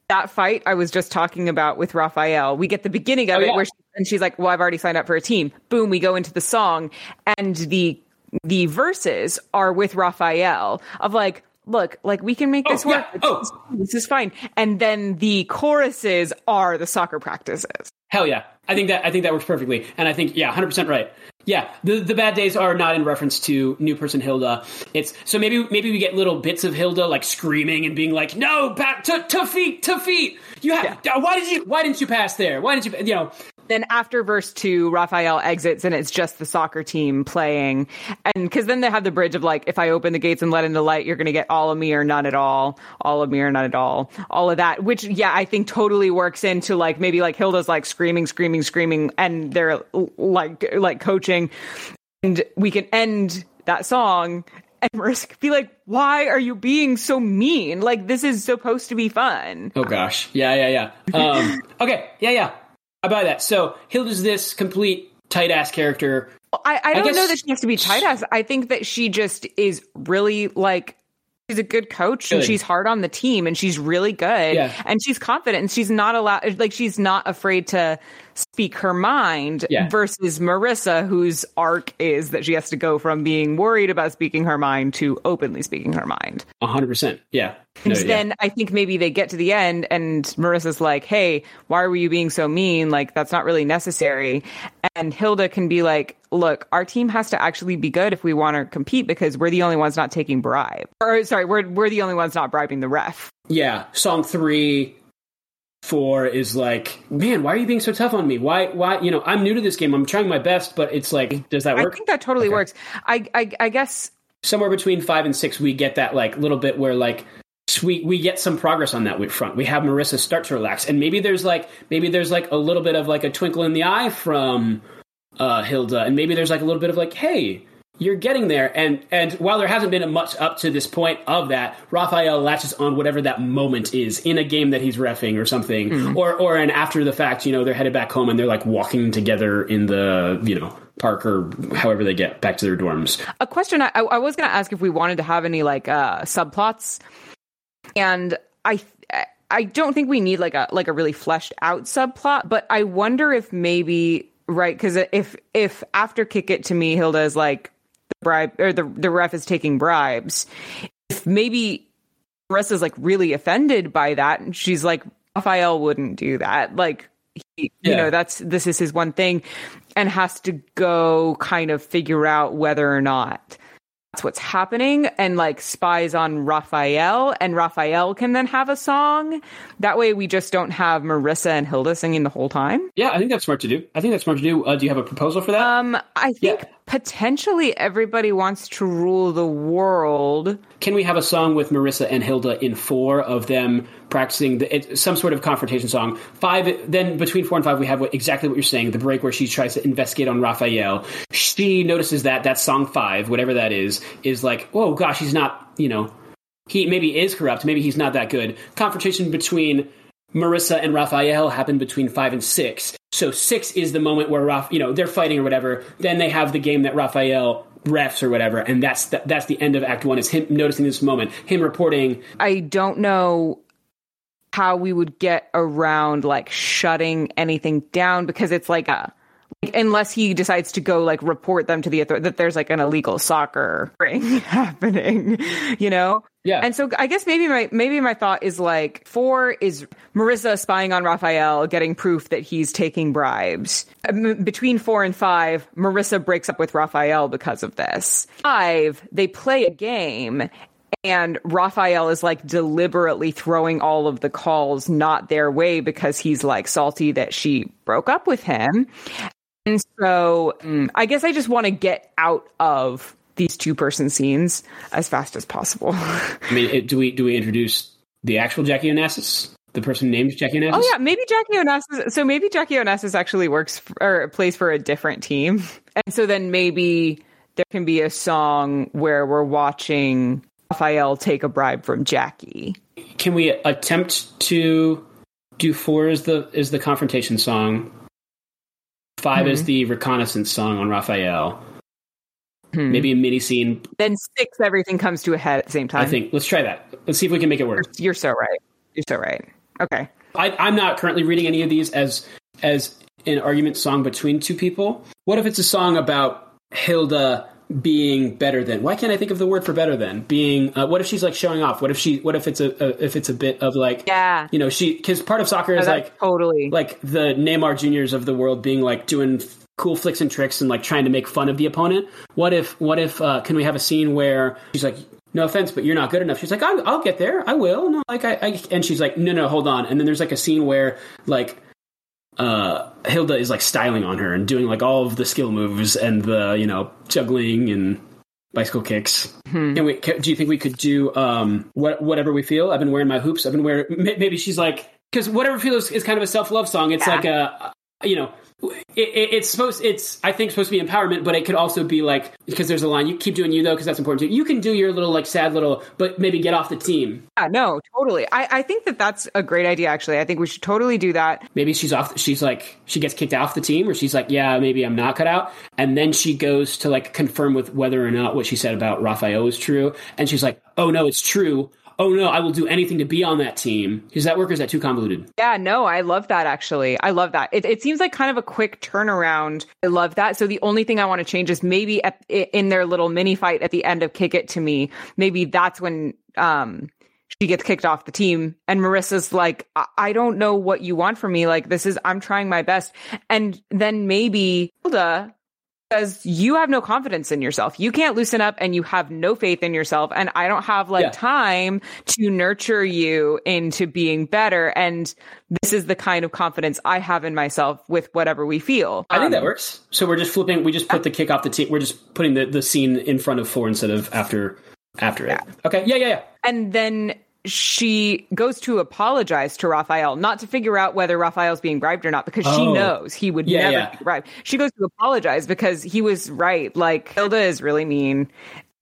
that fight I was just talking about with Raphael, we get the beginning of Oh, it yeah. where she, and she's like, "Well, I've already signed up for a team." Boom, we go into the song, and the the verses are with Raphael of like. Look, like we can make oh, this Oh, work. yeah. Oh. This is fine. And then the choruses are the soccer practices. Hell yeah. I think that I think that works perfectly. And I think yeah, 100% right. Yeah, the the bad days are not in reference to new person Hilda. It's so maybe maybe we get little bits of Hilda like screaming and being like, "No, back to to feet, to feet. You have yeah. Uh, why did you why didn't you pass there? Why didn't you you know, then after verse two, Raphael exits and it's just the soccer team playing. And because then they have the bridge of like, if I open the gates and let in the light, you're going to get all of me or none at all, all of me or none at all, all of that, which, yeah, I think totally works into like maybe like Hilda's like screaming, screaming, screaming, and they're like, like coaching. And we can end that song and Marissa be like, why are you being so mean? Like, this is supposed to be fun. Oh gosh. Yeah, yeah, yeah. Um, okay. Yeah, yeah. I buy that. So Hilda's this complete tight ass character. I, I don't I know that she has to be tight ass. I think that she just is really like she's a good coach good. and she's hard on the team and she's really good yeah. and she's confident and she's not allowed like she's not afraid to speak her mind yeah. versus Marissa, whose arc is that she has to go from being worried about speaking her mind to openly speaking her mind. Hundred percent. Yeah. And no, then yeah. I think maybe they get to the end and Marissa's like, Hey, why were you being so mean? Like, that's not really necessary. And Hilda can be like, look, our team has to actually be good if we want to compete because we're the only ones not taking bribe. Or sorry, we're we're the only ones not bribing the ref. Yeah. Song three four is like, man, why are you being so tough on me? Why, why, you know, I'm new to this game. I'm trying my best, but it's like, does that work? I think that totally okay. works. I, I, I guess somewhere between five and six, we get that like little bit where like, we, we get some progress on that front. We have Marissa start to relax, and maybe there's like maybe there's like a little bit of like a twinkle in the eye from uh, Hilda, and maybe there's like a little bit of like, hey, you're getting there. And and while there hasn't been much up to this point of that raphael latches on whatever that moment is in a game that he's refing or something. Mm. or or an after the fact you know they're headed back home and they're like walking together in the you know park or however they get back to their dorms. A question i, I was going to ask if we wanted to have any like uh subplots. And i i don't think we need like a like a really fleshed out subplot but i wonder if maybe right because if if after kick it to me hilda is like bribe or the the ref is taking bribes. If maybe Marissa's like really offended by that, and she's like, Raphael wouldn't do that. Like, he, yeah. you know, that's this is his one thing, and has to go kind of figure out whether or not that's what's happening and like spies on Raphael and Raphael can then have a song. That way we just don't have Marissa and Hilda singing the whole time. Yeah, I think that's smart to do. I think that's smart to do. Uh, do you have a proposal for that? Um, I think yeah. Potentially everybody wants to rule the world. Can we have a song with Marissa and Hilda in four of them practicing the, it, some sort of confrontation song? Five, then between four and five, we have what, exactly what you're saying the break where she tries to investigate on Raphael. She notices that that song five, whatever that is, is like, oh gosh, he's not, you know, he maybe is corrupt, maybe he's not that good. Confrontation between Marissa and Raphael happened between five and six. So six is the moment where Raph, you know, they're fighting or whatever. Then they have the game that Raphael refs or whatever, and that's the, that's the end of Act One. Is him noticing this moment, him reporting. I don't know how we would get around like shutting anything down because it's like a unless he decides to go like report them to the authority that there's like an illegal soccer ring happening, you know? Yeah. And so I guess maybe my maybe my thought is like four is Marissa spying on Raphael, getting proof that he's taking bribes. Um, between four and five, Marissa breaks up with Raphael because of this. Five, they play a game and Raphael is like deliberately throwing all of the calls not their way because he's like salty that she broke up with him. And so mm, I guess I just want to get out of these two person scenes as fast as possible. I mean, do we do we introduce the actual Jackie Onassis? The person named Jackie Onassis? Oh yeah, maybe Jackie Onassis. So maybe Jackie Onassis actually works for, or plays for a different team, and so then maybe there can be a song where we're watching Raphael take a bribe from Jackie. Can we attempt to do four as the is the confrontation song? 5 mm-hmm. is the reconnaissance song on Raphael. Hmm. Maybe a mini scene. Then six, everything comes to a head at the same time. I think. Let's try that. Let's see if we can make it work. You're, you're so right. You're so right. Okay. I, am not currently reading any of these as as an argument song between two people. What if it's a song about Hilda being better than. Why can't I think of the word for better than? Being. Uh, what if she's like showing off? What if she? What if it's a, a if it's a bit of like Yeah. you know she because part of soccer is Oh, like totally. like the Neymar Juniors of the world being like doing f- cool flicks and tricks and like trying to make fun of the opponent. What if what if uh, can we have a scene where she's like, no offense, but you're not good enough. She's like, I'll, I'll get there. I will. No, like I, I and she's like, no, no, hold on. And then there's like a scene where like uh Hilda is like styling on her and doing like all of the skill moves and the you know juggling and bicycle kicks. Can we? Can, do you think we could do um what whatever we feel? I've been wearing my hoops. I've been wearing. Maybe she's like because whatever feels is kind of a self love song. It's Yeah. like a you know. It, it, it's supposed. It's I think supposed to be empowerment, but it could also be like because there's a line. You keep doing you though, because that's important too. You can do your little like sad little, but maybe get off the team. yeah, no, totally. I, I think that that's a great idea. Actually, I think we should totally do that. maybe she's off she's like she gets kicked off the team or she's like yeah maybe i'm not cut out and then she goes to like confirm with whether or not what she said about raphael is true and she's like oh no it's true oh no i will do anything to be on that team does that work or is that too convoluted Yeah, no, I love that actually. I love that. It, it seems like kind of a quick turnaround. I love that. So the only thing I want to change is maybe at, in their little mini fight at the end of Kick It to Me, maybe that's when um she gets kicked off the team and Marissa's like, I, I don't know what you want from me. Like this is I'm trying my best. And then maybe Hilda says you have no confidence in yourself. You can't loosen up and you have no faith in yourself. And I don't have like Yeah. time to nurture you into being better. And this is the kind of confidence I have in myself with whatever we feel. i think Um, that works so we're just flipping we just put the kick off the team we're just putting the, the scene in front of four instead of after after it okay yeah yeah yeah And then she goes to apologize to Raphael, not to figure out whether Raphael's being bribed or not, because she Oh. knows he would Yeah, never yeah. be bribed. She goes to apologize because he was right. Like Hilda is really mean.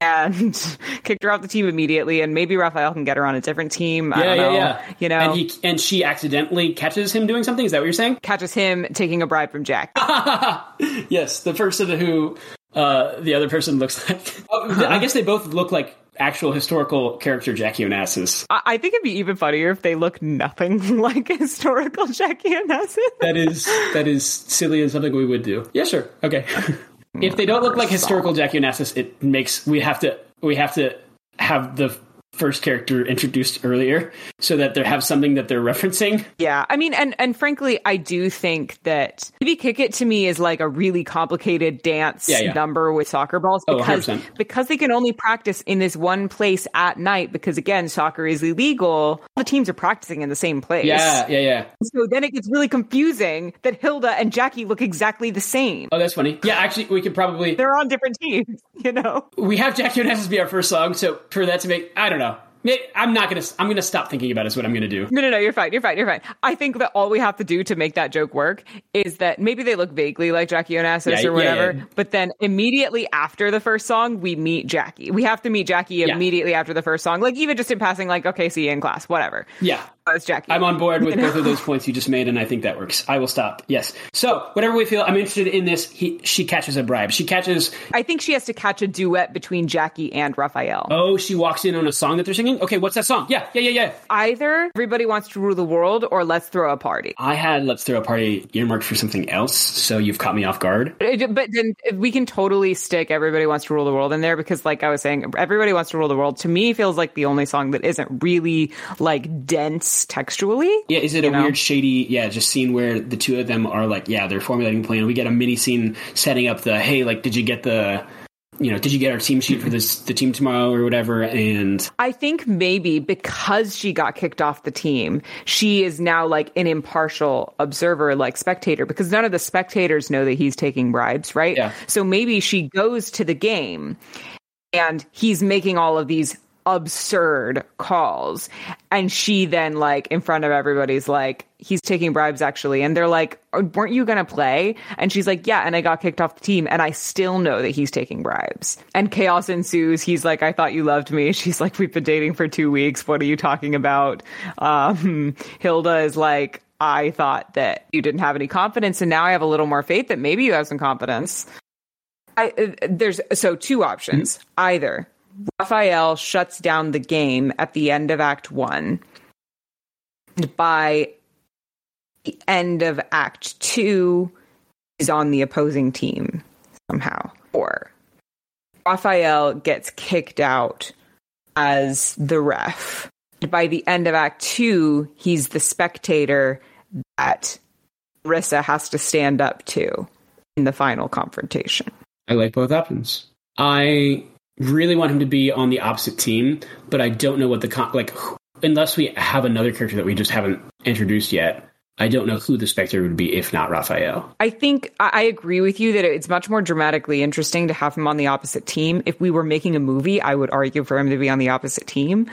And kicked her off the team immediately, and maybe Raphael can get her on a different team. I yeah don't yeah know. yeah You know, and he and she accidentally catches him doing something is that what you're saying catches him taking a bribe from Jack. yes, the person who uh, the other person looks like. I guess they both look like actual historical character Jackie Onassis. I, I think it'd be even funnier if they look nothing like historical Jackie Onassis. That is that is silly and something we would do. Yeah, sure. Okay. if they don't look like historical Jackie Onassis, it makes we have to we have to have the first character introduced earlier so that they have something that they're referencing. Yeah, I mean, and and frankly, I do think that maybe kick it to me is like a really complicated dance Yeah, yeah. number with soccer balls Oh, because 100%. because they can only practice in this one place at night because again, soccer is illegal. All the teams are practicing in the same place. Yeah, yeah, yeah. So then it gets really confusing that Hilda and Jackie look exactly the same. Oh, that's funny. Yeah, actually, we could probably They're on different teams, you know. we have Jackie Onassis be our first song. So for that to make, I don't know. I'm not gonna. I'm gonna stop thinking about it. Is what I'm gonna do. No, no, no, you're fine. You're fine. You're fine. I think that all we have to do to make that joke work is that maybe they look vaguely like Jackie Onassis Yeah, or yeah, whatever, yeah. but then immediately after the first song, we meet Jackie. We have to meet Jackie Yeah. immediately after the first song, like even just in passing, like, okay, see you in class, whatever. Yeah, Jackie. I'm on board with both of those points you just made, and I think that works. I will stop. Yes. So whatever we feel, I'm interested in this. He, she catches a bribe. She catches. I think she has to catch a duet between Jackie and Raphael. Oh, she walks in on a song that they're singing. Okay, what's that song? Yeah, yeah, yeah, yeah. Either everybody wants to rule the world or let's throw a party. I had "Let's Throw a Party" earmarked for something else, so you've caught me off guard. But then we can totally stick "Everybody Wants to Rule the World" in there because, like I was saying, "Everybody Wants to Rule the World" to me feels like the only song that isn't really like dense textually. Yeah, is it a know? weird, shady, yeah, just scene where the two of them are like, yeah, they're formulating a plan. We get a mini scene setting up the, hey, like, did you get the, you know, did you get our team sheet for this, the team tomorrow or whatever? And I think maybe because she got kicked off the team, she is now like an impartial observer, like spectator, because none of the spectators know that he's taking bribes, right? Yeah. So maybe she goes to the game and he's making all of these absurd calls. And she then, like, in front of everybody's like, he's taking bribes actually. And they're like, "Oh, weren't you going to play? And she's like, yeah. And I got kicked off the team. And I still know that he's taking bribes. And chaos ensues. He's like, I thought you loved me. She's like, we've been dating for two weeks. What are you talking about? Um, Hilda is like, I thought that you didn't have any confidence. And now I have a little more faith that maybe you have some confidence. I, uh, there's so two options. Either Raphael shuts down the game at the end of Act One. By the end of Act Two, is on the opposing team somehow. Or Raphael gets kicked out as the ref. By the end of Act Two, he's the spectator that Rissa has to stand up to in the final confrontation. I like both options. I really want him to be on the opposite team, but I don't know what the con- like unless we have another character that we just haven't introduced yet. I don't know who the spectator would be if not Raphael. I think I agree with you that it's much more dramatically interesting to have him on the opposite team. If we were making a movie, I would argue for him to be on the opposite team.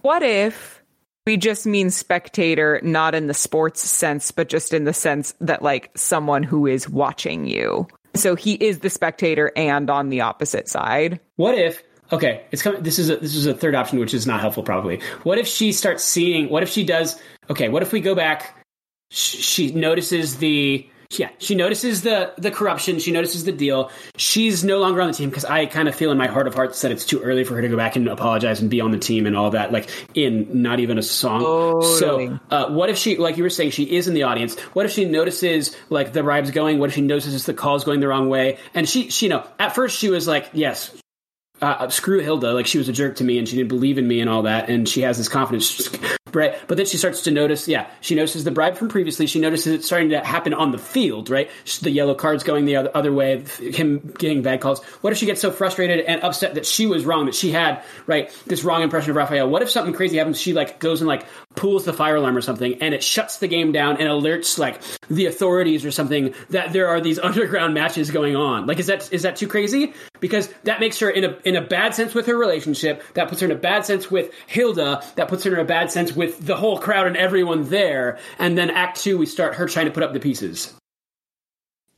What if we just mean spectator, not in the sports sense, but just in the sense that like someone who is watching you? So he is the spectator and on the opposite side. What if okay, it's coming this is a this is a third option which is not helpful probably. What if she starts seeing what if she does okay, what if we go back she notices the yeah she notices the the corruption. She notices the deal. She's no longer on the team because i kind of feel in my heart of hearts that it's too early for her to go back and apologize and be on the team and all that like in not even a song. Totally. so uh, what if she like you were saying she is in the audience. What if she notices like the bribes going? What if she notices the calls going the wrong way? And she she you know at first she was like yes uh, screw Hilda, like she was a jerk to me and she didn't believe in me and all that, and she has this confidence. Right, but then she starts to notice, yeah, she notices the bribe from previously. She notices it starting to happen on the field, right? The yellow cards going the other, other way, him getting bad calls. What if she gets so frustrated and upset that she was wrong, that she had, right, this wrong impression of Raphael? What if something crazy happens? She, like, goes and, like, pulls the fire alarm or something, and it shuts the game down and alerts, like, the authorities or something that there are these underground matches going on. Like, is that, is that too crazy? Because that makes her in a, in a bad sense with her relationship, that puts her in a bad sense with Hilda, that puts her in a bad sense with the whole crowd and everyone there. And then Act Two, we start her trying to put up the pieces.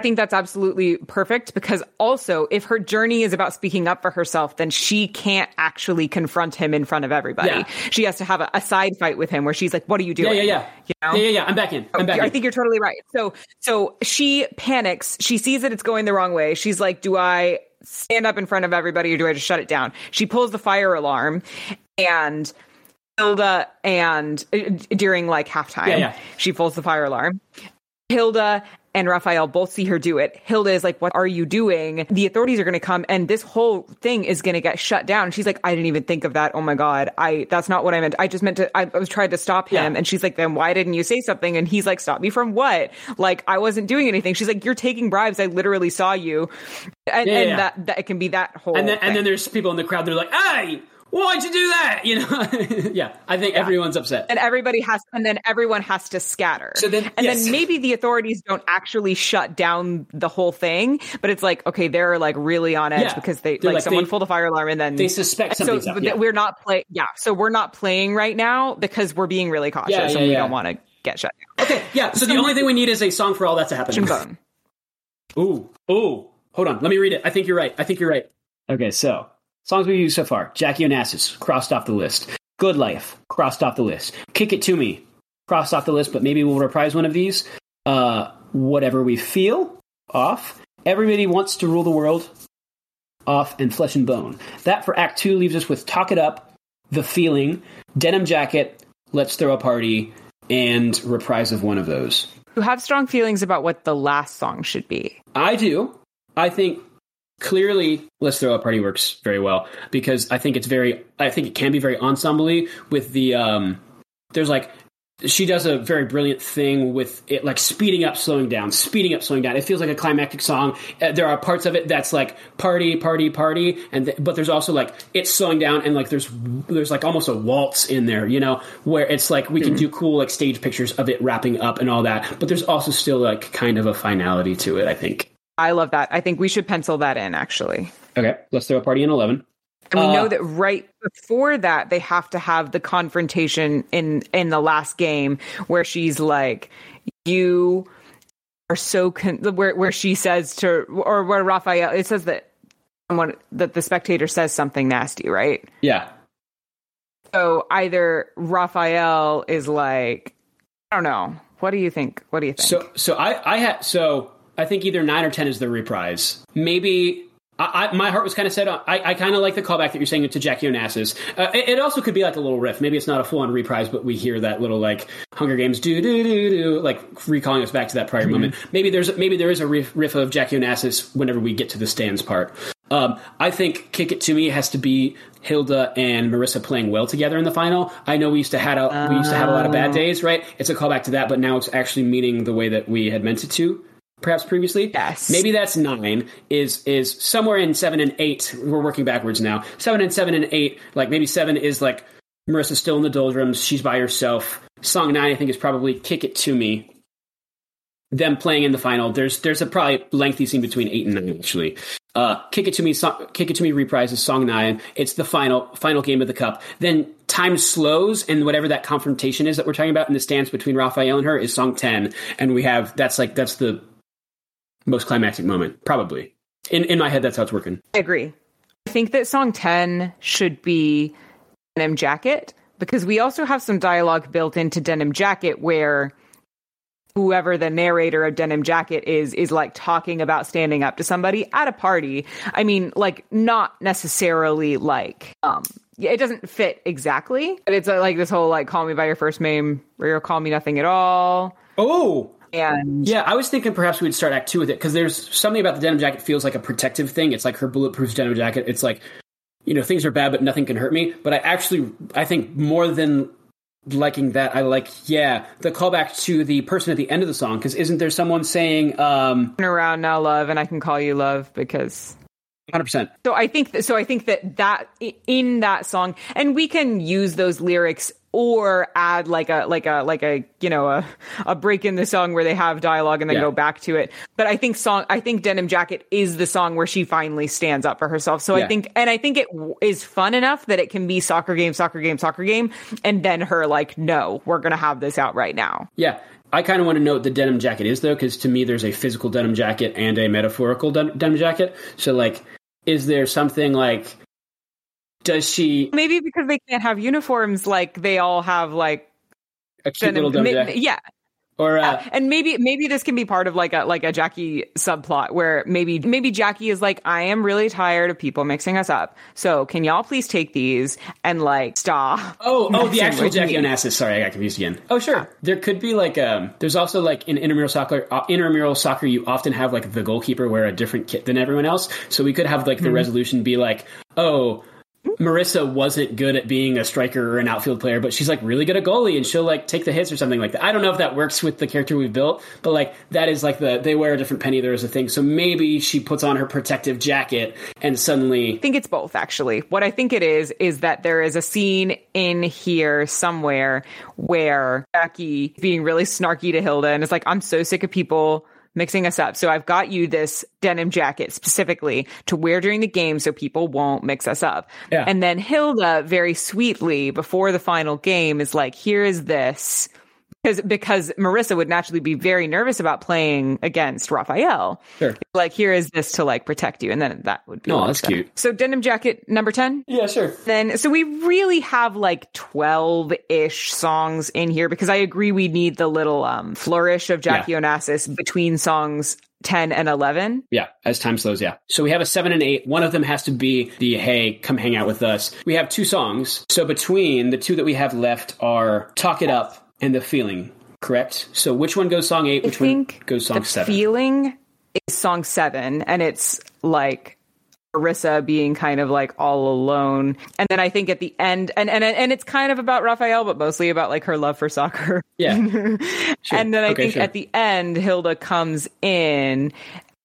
I think that's absolutely perfect because also, if her journey is about speaking up for herself, then she can't actually confront him in front of everybody. Yeah. She has to have a, a, side fight with him where she's like, "What are you doing?" Yeah, yeah, yeah. You know? Yeah, yeah, yeah. I'm back in. I'm back. I in. think you're totally right. So, so she panics. She sees that it's going the wrong way. She's like, "Do I stand up in front of everybody or do I just shut it down?" She pulls the fire alarm, and Hilda and uh, during like halftime, yeah, yeah. she pulls the fire alarm. Hilda and Raphael both see her do it. Hilda is like, What are you doing? The authorities are going to come and this whole thing is going to get shut down. she's like, I didn't even think of that. Oh my God. I, that's not what I meant. I just meant to, I, I was trying to stop him. Yeah. And she's like, Then why didn't you say something? And he's like, Stop me from what? Like, I wasn't doing anything. She's like, You're taking bribes. I literally saw you. And, yeah, and yeah. that, that it can be that whole. And then, and then there's people in the crowd, they're like, Hey, why'd you do that? You know, yeah. I think yeah. everyone's upset, and everybody has, and then everyone has to scatter. So then, and yes. then maybe the authorities don't actually shut down the whole thing, but it's like okay, they're like really on edge yeah. because they like, like someone they, pulled a fire alarm and then they suspect something. So yeah. we're not playing. Yeah, so we're not playing right now because we're being really cautious and we don't want to get shut down. Okay, yeah. So, so the only thing we need is a song for all that to happen. Ooh, ooh. Hold on, let me read it. I think you're right. I think you're right. Okay, so Songs we've used so far Jackie Onassis, crossed off the list. Good Life, crossed off the list. Kick It To Me, crossed off the list, but maybe we'll reprise one of these. Uh, whatever We Feel, off. Everybody Wants to Rule the World, off. And Flesh and Bone. That for Act 2 leaves us with Talk It Up, The Feeling, Denim Jacket, Let's Throw a Party, and reprise of one of those. You have strong feelings about what the last song should be. I do. I think clearly let's throw a party works very well because i think it's very i think it can be very ensemble with the um there's like she does a very brilliant thing with it like speeding up slowing down speeding up slowing down. It feels like a climactic song. Uh, there are parts of it that's like party party party and th- but there's also like it's slowing down and like there's there's like almost a waltz in there you know where it's like we can mm-hmm. do cool like stage pictures of it wrapping up and all that but there's also still like kind of a finality to it i think I love that. I think we should pencil that in actually. Okay, let's throw a party in 11. And we uh, know that right before that they have to have the confrontation in in the last game where she's like you are so con-, where where she says to or where Raphael it says that someone that the spectator says something nasty, right? Yeah. So either Raphael is like I don't know. What do you think? What do you think? So so I I had so I think either nine or ten is the reprise. Maybe I, I, my heart was kind of set on. I, I kind of like the callback that you're saying to Jackie Onassis. Uh, it, it, also could be like a little riff. Maybe it's not a full on reprise, but we hear that little like Hunger Games do do do do, like recalling us back to that prior mm-hmm. moment. Maybe there's maybe there is a riff, riff of Jackie Onassis whenever we get to the stands part. Um, I think "Kick It to Me" has to be Hilda and Marissa playing well together in the final. I know we used to had a, we used to have a lot of bad Oh. days, right? It's a callback to that, but now it's actually meaning the way that we had meant it to, perhaps previously. Yes. Maybe that's nine. Is is somewhere in seven and eight. We're working backwards now. Seven and seven and eight. Like maybe seven is like Marissa's still in the doldrums. She's by herself. Song nine, I think, is probably "Kick It to Me." Them playing in the final. There's there's a probably lengthy scene between eight and nine actually. Uh, "Kick It to Me," so- "Kick It to Me" reprises song nine. It's the final final game of the cup. Then time slows, and whatever that confrontation is that we're talking about in the stance between Raphael and her is song ten, and we have that's like that's the most climactic moment probably. In in my head, that's how it's working. I agree. I think that song 10 should be Denim Jacket because we also have some dialogue built into Denim Jacket where whoever the narrator of Denim Jacket is is like talking about standing up to somebody at a party. I mean, like not necessarily like um yeah, it doesn't fit exactly, but it's uh, like this whole like call me by your first name or you'll call me nothing at all. Oh, And Yeah, I was thinking perhaps we'd start Act Two with it because there's something about the denim jacket feels like a protective thing. It's like her bulletproof denim jacket. It's like, you know, things are bad, but nothing can hurt me. But I actually, I think more than liking that, I like, yeah, the callback to the person at the end of the song because isn't there someone saying, um, turn around now, love, and I can call you love because hundred percent, So I think that, so I think that that in that song, and we can use those lyrics or add like a like a like a you know a a break in the song where they have dialogue and then Yeah. go back to it. But I think song I think Denim Jacket is the song where she finally stands up for herself. So Yeah. I think and I think it w- is fun enough that it can be soccer game, soccer game, soccer game, and then her like, no, we're gonna have this out right now. yeah. I kind of want to know what the denim jacket is though, because to me, there's a physical denim jacket and a metaphorical den- denim jacket. So, like, is there something like? Does she Maybe because they can't have uniforms, like they all have like a cute little ma- yeah, or uh, and maybe maybe this can be part of like a like a Jackie subplot where maybe maybe Jackie is like I am really tired of people mixing us up. So can y'all please take these and like stop? Oh, oh, the actual Jackie. Onassis. Sorry, I got confused again. Oh, sure. There could be like um. There's also like in intramural soccer. Uh, intramural soccer, you often have like the goalkeeper wear a different kit than everyone else. So we could have like the Mm-hmm. resolution be like, oh. Marissa wasn't good at being a striker or an outfield player, but she's like really good at goalie and she'll like take the hits or something like that. I don't know if that works with the character we've built, but like that is like the they wear a different penny there is a thing. So maybe she puts on her protective jacket and suddenly I think it's both actually. What I think it is is that there is a scene in here somewhere where Jackie being really snarky to Hilda and it's like I'm so sick of people mixing us up. So I've got you this denim jacket specifically to wear during the game so people won't mix us up. Yeah. And then Hilda very sweetly before the final game is like here is this because because Marissa would naturally be very nervous about playing against Raphael. Sure. Like here is this to like protect you and then that would be Oh, that's cute. So denim jacket number 10 Yeah, sure. then so we really have like 12-ish songs in here because I agree we need the little um flourish of Jackie Onassis between songs 10 and 11. Yeah, as time slows, yeah. So we have a seven and eight. One of them has to be the hey, come hang out with us. We have two songs. So between the two that we have left are Talk It Up and The Feeling, correct? So which one goes song eight? Which one goes song the seven? feeling is song 7 and it's like Marissa being kind of like all alone. And then I think at the end and and and it's kind of about Raphael but mostly about like her love for soccer. yeah. Sure. And then I Okay, think sure. at the end, Hilda comes in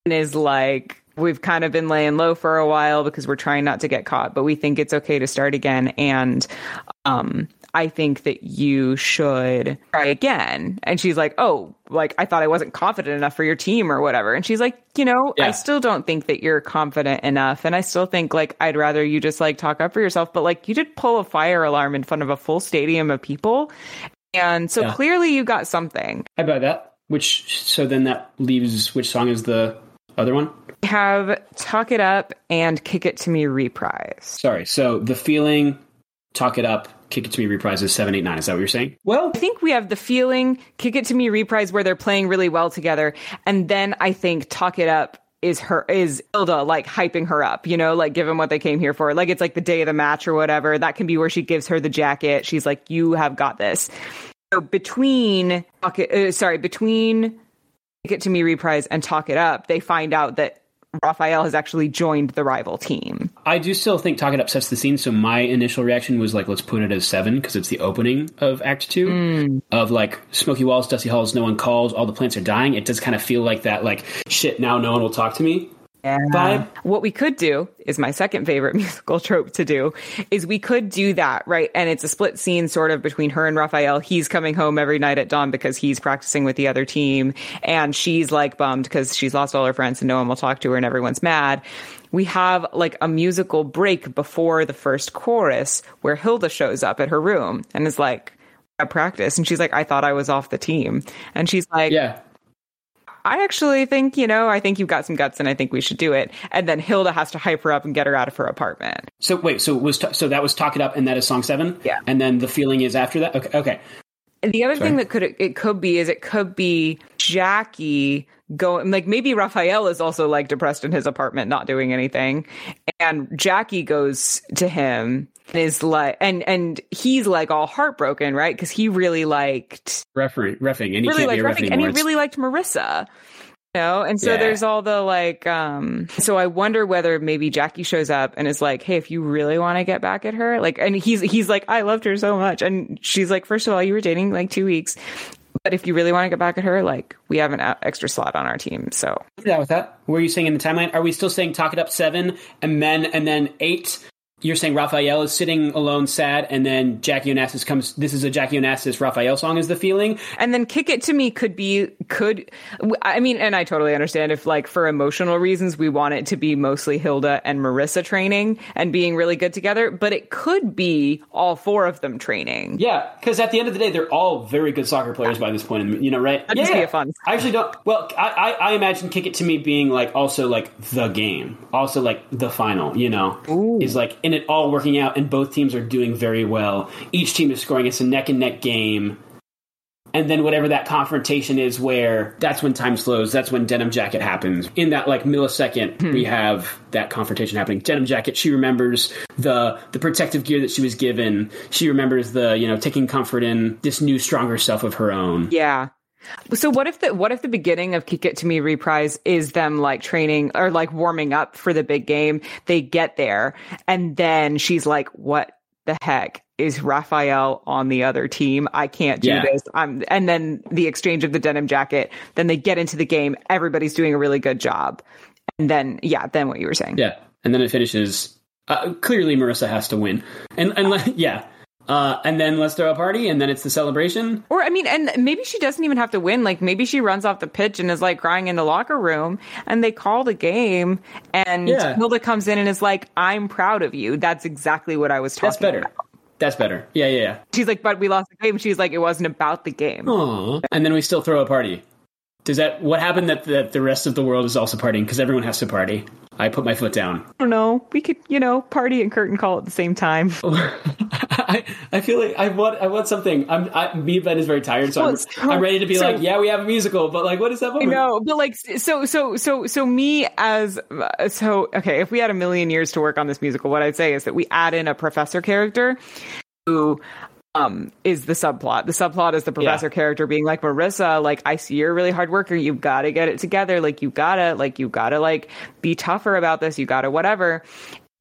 and is like, We've kind of been laying low for a while because we're trying not to get caught, but we think it's okay to start again. And um, I think that you should try again. And she's like, Oh, like I thought I wasn't confident enough for your team or whatever. And she's like, You know, Yeah. I still don't think that you're confident enough. And I still think like I'd rather you just like talk up for yourself. But like you did pull a fire alarm in front of a full stadium of people. And so Yeah. clearly you got something. I buy that. Which so then that leaves which song is the other one? have Talk It Up and Kick It to Me reprise. Sorry. So the feeling, talk it up, kick it to me reprise is seven, eight, nine. Is that what you're saying? Well, I think we have the feeling Kick It to Me reprise where they're playing really well together. And then I think Talk It Up is her is Hilda like hyping her up, you know, like give them what they came here for. Like it's like the day of the match or whatever. That can be where she gives her the jacket. She's like, "You have got this." So between It, uh, sorry, between Kick It to Me reprise and Talk It Up, they find out that Raphael has actually joined the rival team. I do still think Talk It Up sets the scene. So my initial reaction was like, let's put it as seven because it's the opening of Act Two Mm. of like smoky walls, dusty halls, no one calls, all the plants are dying. It does kind of feel like that, like shit. Now no one will talk to me. Vibe. What we could do is my second favorite musical trope to do is we could do that, right? And it's a split scene sort of between her and Raphael. He's coming home every night at dawn because he's practicing with the other team and she's like bummed because she's lost all her friends and no one will talk to her and everyone's mad. We have like a musical break before the first chorus where Hilda shows up at her room and is like, at practice. And she's like, I thought I was off the team. And she's like, Yeah. I actually think, you know, I think you've got some guts and I think we should do it. And then Hilda has to hype her up and get her out of her apartment. So wait, so was so that was Talk It Up, and that is song seven. Yeah. And then the feeling is after that. Okay. Okay. The other Sorry. thing that could it could be is it could be Jackie going like maybe Raphael is also like depressed in his apartment not doing anything and Jackie goes to him and is like and and he's like all heartbroken right because he really liked Referee, refing, and he really liked a ref Ruffy, and he really liked Marissa. You know, and so Yeah. there's all the like, um, so I wonder whether maybe Jackie shows up and is like, Hey, if you really want to get back at her, like, and he's, he's like, I loved her so much. And she's like, first of all, you were dating like two weeks, but if you really want to get back at her, like, we have an uh, extra slot on our team. So Yeah, with that. Where are you saying in the timeline? Are we still saying Talk It Up seven, and then and then eight? You're saying Raphael is sitting alone, sad, and then Jackie Onassis comes. This is a Jackie Onassis Raphael song. Is the feeling? And then kick it to me could be could I mean, and I totally understand if like for emotional reasons we want it to be mostly Hilda and Marissa training and being really good together, but it could be all four of them training. Yeah, because at the end of the day, they're all very good soccer players by this point. in- You know, right? That'd yeah, just be a fun- I actually don't. Well, I, I I imagine kick it to me being like also like the game, also like the final. You know, is like in it all working out, and both teams are doing very well. Each team is scoring. It's a neck and neck game. And then whatever that confrontation is, where that's when time slows. That's when denim jacket happens. In that like millisecond, hmm. we have that confrontation happening. Denim jacket. She remembers the the protective gear that she was given. She remembers the you know taking comfort in this new stronger self of her own. Yeah. So what if the what if the beginning of Kick It to Me reprise is them like training or like warming up for the big game? They get there and then she's like, "What the heck is Raphael on the other team? I can't do Yeah. this." I'm and then the exchange of the denim jacket. Then they get into the game. Everybody's doing a really good job. And then yeah, then what you were saying. Yeah, and then it finishes. Uh, clearly, Marissa has to win, and and yeah, uh, and then let's throw a party, and then it's the celebration. Or I mean, and maybe she doesn't even have to win. Like maybe she runs off the pitch and is like crying in the locker room, and they call the game, and Yeah. Hilda comes in and is like, "I'm proud of you." That's exactly what I was talking That's better. about. That's better. Yeah, yeah, yeah. She's like, "But we lost the game." She's like, "It wasn't about the game." Aww. And then we still throw a party. Does that what happened that that the rest of the world is also partying because everyone has to party? I put my foot down. I don't know. We could, you know, party and curtain call at the same time. I, I feel like I want I want something. I'm I, me and Ben is very tired, so I'm, so- I'm ready to be so- like, yeah, we have a musical, but like, what is that? I Moment? know, but like, so, so, so, so, me as so okay. If we had a million years to work on this musical, what I'd say is that we add in a professor character who um is the subplot. The subplot is the professor Yeah. character being like Marissa, like I see you're a really hard worker. You've got to get it together. Like you gotta, like you gotta, like be tougher about this. You gotta, whatever.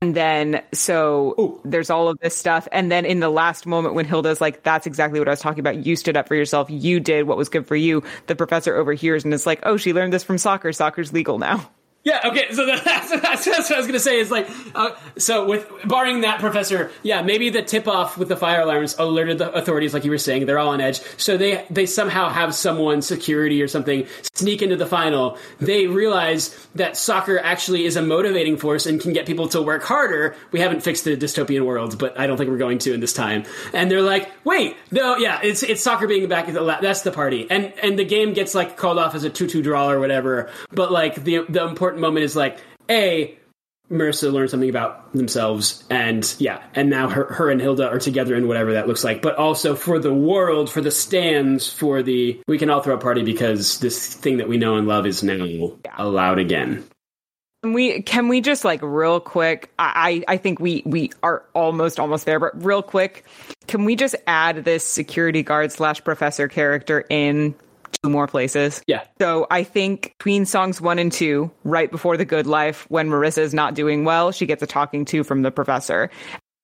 And then, so Ooh. there's all of this stuff. And then in the last moment when Hilda's like, that's exactly what I was talking about. You stood up for yourself. You did what was good for you. The professor overhears and is like, oh, she learned this from soccer. Soccer's legal now. Yeah, okay, so that's, that's, that's what I was gonna say is like, uh, so with barring that professor, yeah, maybe the tip off with the fire alarms alerted the authorities, like you were saying, they're all on edge. So they they somehow have someone, security or something, sneak into the final. They realize that soccer actually is a motivating force and can get people to work harder. We haven't fixed the dystopian world, but I don't think we're going to in this time. And they're like, wait, no, yeah, it's it's soccer being back at the la- that's the party, and and the game gets like called off as a two two draw or whatever. But like the the important moment is like a Marissa learned something about themselves, and yeah, and now her, her and Hilda are together in whatever that looks like. But also for the world, for the stands, for the we can all throw a party because this thing that we know and love is now allowed again. Can we can we just like real quick? I I I think we we are almost almost there, but real quick, can we just add this security guard slash professor character in two more places. Yeah. So I think between songs one and two, right before the good life, when Marissa is not doing well, she gets a talking to from the professor.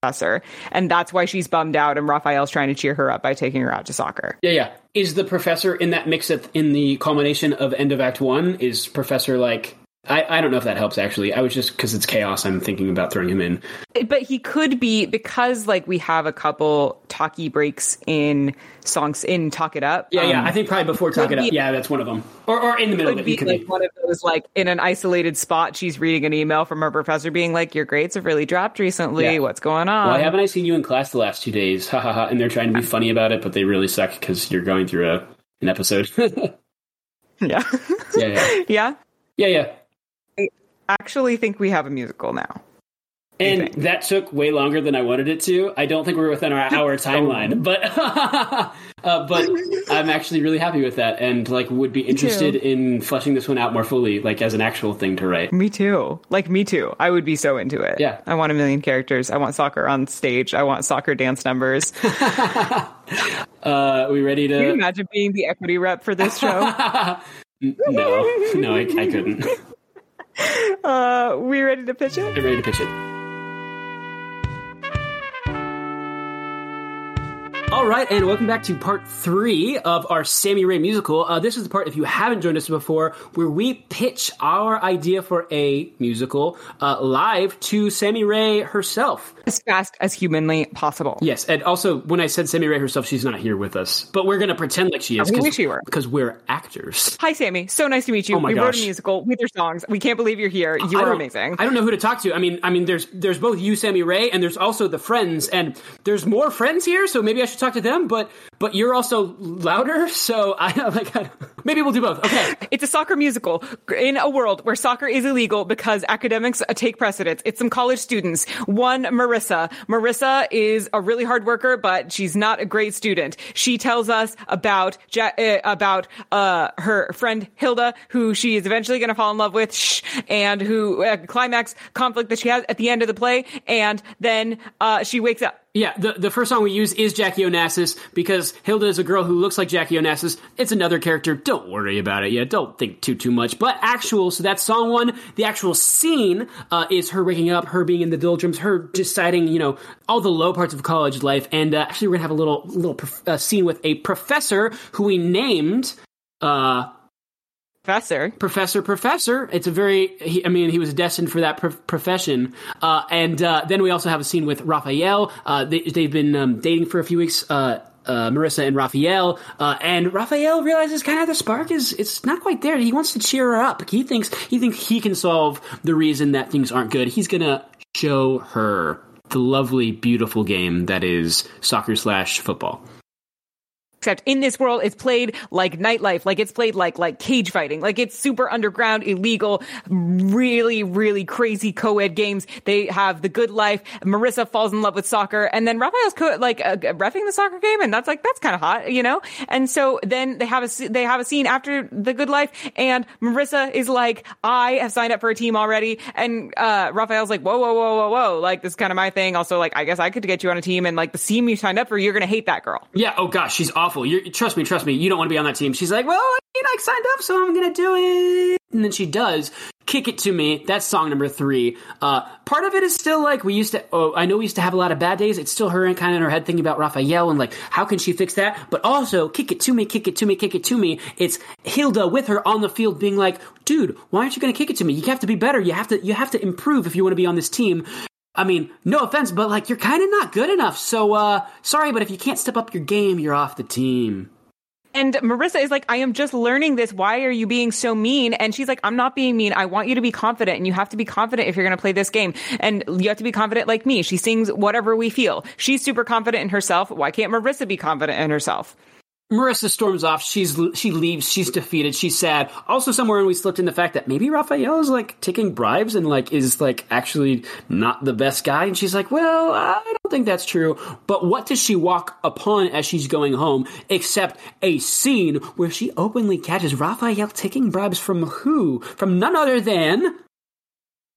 Professor, and that's why she's bummed out, and Raphael's trying to cheer her up by taking her out to soccer. Yeah, yeah. Is the professor in that mix at, in the culmination of end of Act One? Is Professor like I, I don't know if that helps actually. I was just because it's chaos. I'm thinking about throwing him in. But he could be because like we have a couple talky breaks in songs in Talk It Up. Yeah, yeah. um, I think probably before Talk It Up. be- Yeah, that's one of them. Or, or in the middle of it. be could like be. one of those like in an isolated spot. She's reading an email from her professor, being like, "Your grades have really dropped recently. Yeah. What's going on?" Why haven't I seen you in class the last two days? Ha ha ha. And they're trying to be funny about it, but they really suck because you're going through a an episode. yeah, yeah, yeah, yeah. yeah, yeah. Actually, think we have a musical now. And that took way longer than I wanted it to. I don't think we're within our hour timeline, but uh, but I'm actually really happy with that, and like would be interested in fleshing this one out more fully, like as an actual thing to write. Me too. Like me too. I would be so into it. Yeah. I want a million characters. I want soccer on stage. I want soccer dance numbers. Uh, are we ready Can you to? imagine being the equity rep for this show? No, no, I, I couldn't. Uh, we ready to pitch it? I'm ready to pitch it. All right, and welcome back to part three of our Sammy Rae musical. Uh, this is the part, if you haven't joined us before, where we pitch our idea for a musical uh, live to Sammy Rae herself. As fast as humanly possible. Yes, and also when I said Sammy Rae herself, she's not here with us, but we're gonna pretend like she is we wish she were. because we're actors. Hi, Sammy. So nice to meet you. Oh my we wrote a musical with your songs. We can't believe you're here. You are amazing. I don't know who to talk to. I mean, I mean, there's there's both you, Sammy Rae, and there's also the friends, and there's more friends here. So maybe I should talk to them. But but you're also louder, so I like maybe we'll do both. Okay. It's a soccer musical in a world where soccer is illegal because academics uh, take precedence. It's some college students. One, Marissa. Marissa is a really hard worker, but she's not a great student. She tells us about ja- uh, about uh, her friend Hilda, who she is eventually going to fall in love with, shh, and who uh, climax conflict that she has at the end of the play, and then uh, she wakes up. Yeah, the, the first song we use is Jackie Onassis because Hilda is a girl who looks like Jackie Onassis. It's another character. Don't worry about it yet. Don't think too too much. But actual, so that's song one. The actual scene uh, is her waking up, her being in the doldrums, her deciding, you know, all the low parts of college life. And uh, actually, we're gonna have a little little prof- uh, scene with a professor who we named. Uh, Professor. Professor, Professor. It's a very, he, I mean, he was destined for that prof- profession. Uh, and uh, then we also have a scene with Raphael. Uh, they, they've been um, dating for a few weeks. Uh, uh, Marissa and Raphael, uh, and Raphael realizes kind of the spark is it's not quite there. He wants to cheer her up. He thinks he thinks he can solve the reason that things aren't good. He's gonna show her the lovely, beautiful game that is soccer slash football. Except in this world, it's played like nightlife, like it's played like like cage fighting, like it's super underground, illegal, really really crazy co-ed games. They have the good life. Marissa falls in love with soccer, and then Raphael's co- like uh, refing the soccer game, and that's like that's kind of hot, you know. And so then they have a they have a scene after the good life, and Marissa is like, I have signed up for a team already, and uh, Raphael's like, whoa whoa whoa whoa whoa, like this is kind of my thing. Also, like I guess I could get you on a team, and like the team you signed up for, you're gonna hate that girl. Yeah. Oh gosh, she's awful. You're, trust me, trust me. You don't want to be on that team. She's like, well, I mean, I signed up, so I'm gonna do it. And then she does. Kick it to me. That's song number three. Uh, part of it is still like we used to. Oh, I know we used to have a lot of bad days. It's still her and kind of in her head thinking about Raphael and like how can she fix that. But also, kick it to me, kick it to me, kick it to me. It's Hilda with her on the field being like, dude, why aren't you gonna kick it to me? You have to be better. You have to. You have to improve if you want to be on this team. I mean, no offense, but like you're kind of not good enough. So, uh, sorry, but if you can't step up your game, you're off the team. And Marissa is like, I am just learning this. Why are you being so mean? And she's like, I'm not being mean. I want you to be confident and you have to be confident if you're going to play this game. And you have to be confident like me. She sings whatever we feel. She's super confident in herself. Why can't Marissa be confident in herself? Marissa storms off. She's she leaves. She's defeated. She's sad. Also, somewhere in we slipped in the fact that maybe Raphael is like taking bribes and like is like actually not the best guy. And she's like, well, I don't think that's true. But what does she walk upon as she's going home except a scene where she openly catches Raphael taking bribes from who? From none other than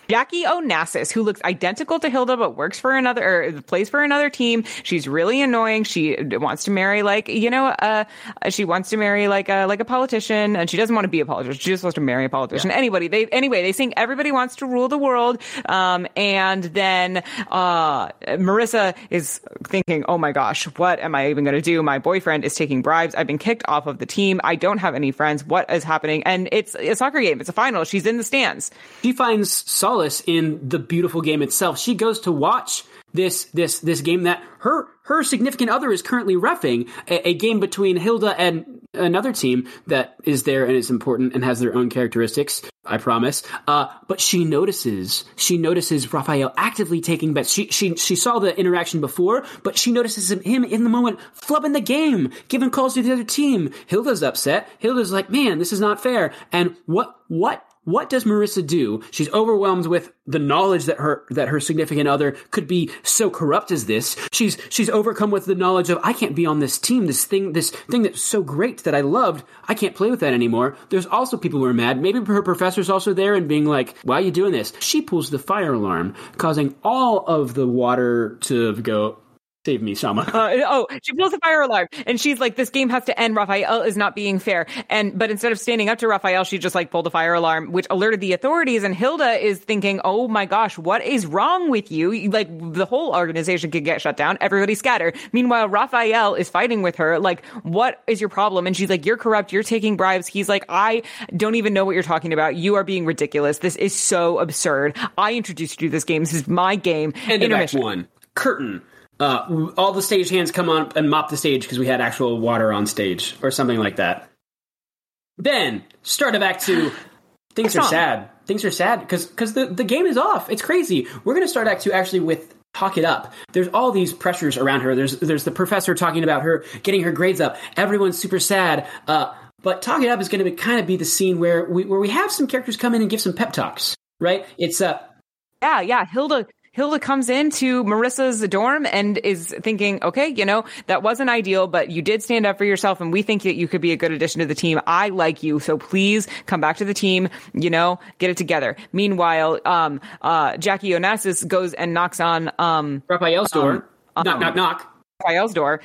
Jackie Onassis, who looks identical to Hilda but works for another or plays for another team. She's really annoying. She wants to marry like you know, uh, she wants to marry like a like a politician, and she doesn't want to be a politician. She just wants to marry a politician. Yeah. Anybody, they anyway, they sing everybody wants to rule the world, um, and then uh, Marissa is thinking, oh my gosh, what am I even going to do? My boyfriend is taking bribes. I've been kicked off of the team. I don't have any friends. What is happening? And it's a soccer game. It's a final. She's in the stands. She finds solace in the beautiful game itself. She goes to watch this this this game that her her significant other is currently refing a, a, game between Hilda and another team that is there and is important and has their own characteristics. I promise. Uh, but she notices she notices Raphael actively taking bets. She she she saw the interaction before, but she notices him in the moment flubbing the game, giving calls to the other team. Hilda's upset. Hilda's like, man, this is not fair. And what what what does Marissa do? She's overwhelmed with the knowledge that her that her significant other could be so corrupt as this. She's she's overcome with the knowledge of I can't be on this team, this thing this thing that's so great that I loved. I can't play with that anymore. There's also people who are mad. Maybe her professor's also there and being like, "Why are you doing this?" She pulls the fire alarm, causing all of the water to go Save me, Shama. Uh, oh, she pulls the fire alarm and she's like, this game has to end. Raphael is not being fair. And, but instead of standing up to Raphael, she just like pulled the fire alarm, which alerted the authorities. And Hilda is thinking, oh my gosh, what is wrong with you? Like the whole organization could get shut down. Everybody scatter. Meanwhile, Raphael is fighting with her. Like, what is your problem? And she's like, you're corrupt. You're taking bribes. He's like, I don't even know what you're talking about. You are being ridiculous. This is so absurd. I introduced you to this game. This is my game. End Intermission. one. Curtain uh, all the stage hands come on and mop the stage because we had actual water on stage or something like that. Then start it back to things are sad. Things are sad because because the, the game is off. It's crazy. We're gonna start act two actually with talk it up. There's all these pressures around her. There's there's the professor talking about her getting her grades up. Everyone's super sad. Uh, but talk it up is going to kind of be the scene where we where we have some characters come in and give some pep talks. Right? It's uh yeah, yeah. Hilda Hilda comes into Marissa's dorm and is thinking, okay, you know, that wasn't ideal, but you did stand up for yourself and we think that you could be a good addition to the team. I like you. So please come back to the team, you know, get it together. Meanwhile, um, uh, Jackie Onassis goes and knocks on, um, Raphael's door. Um, knock, knock, knock. Raphael's door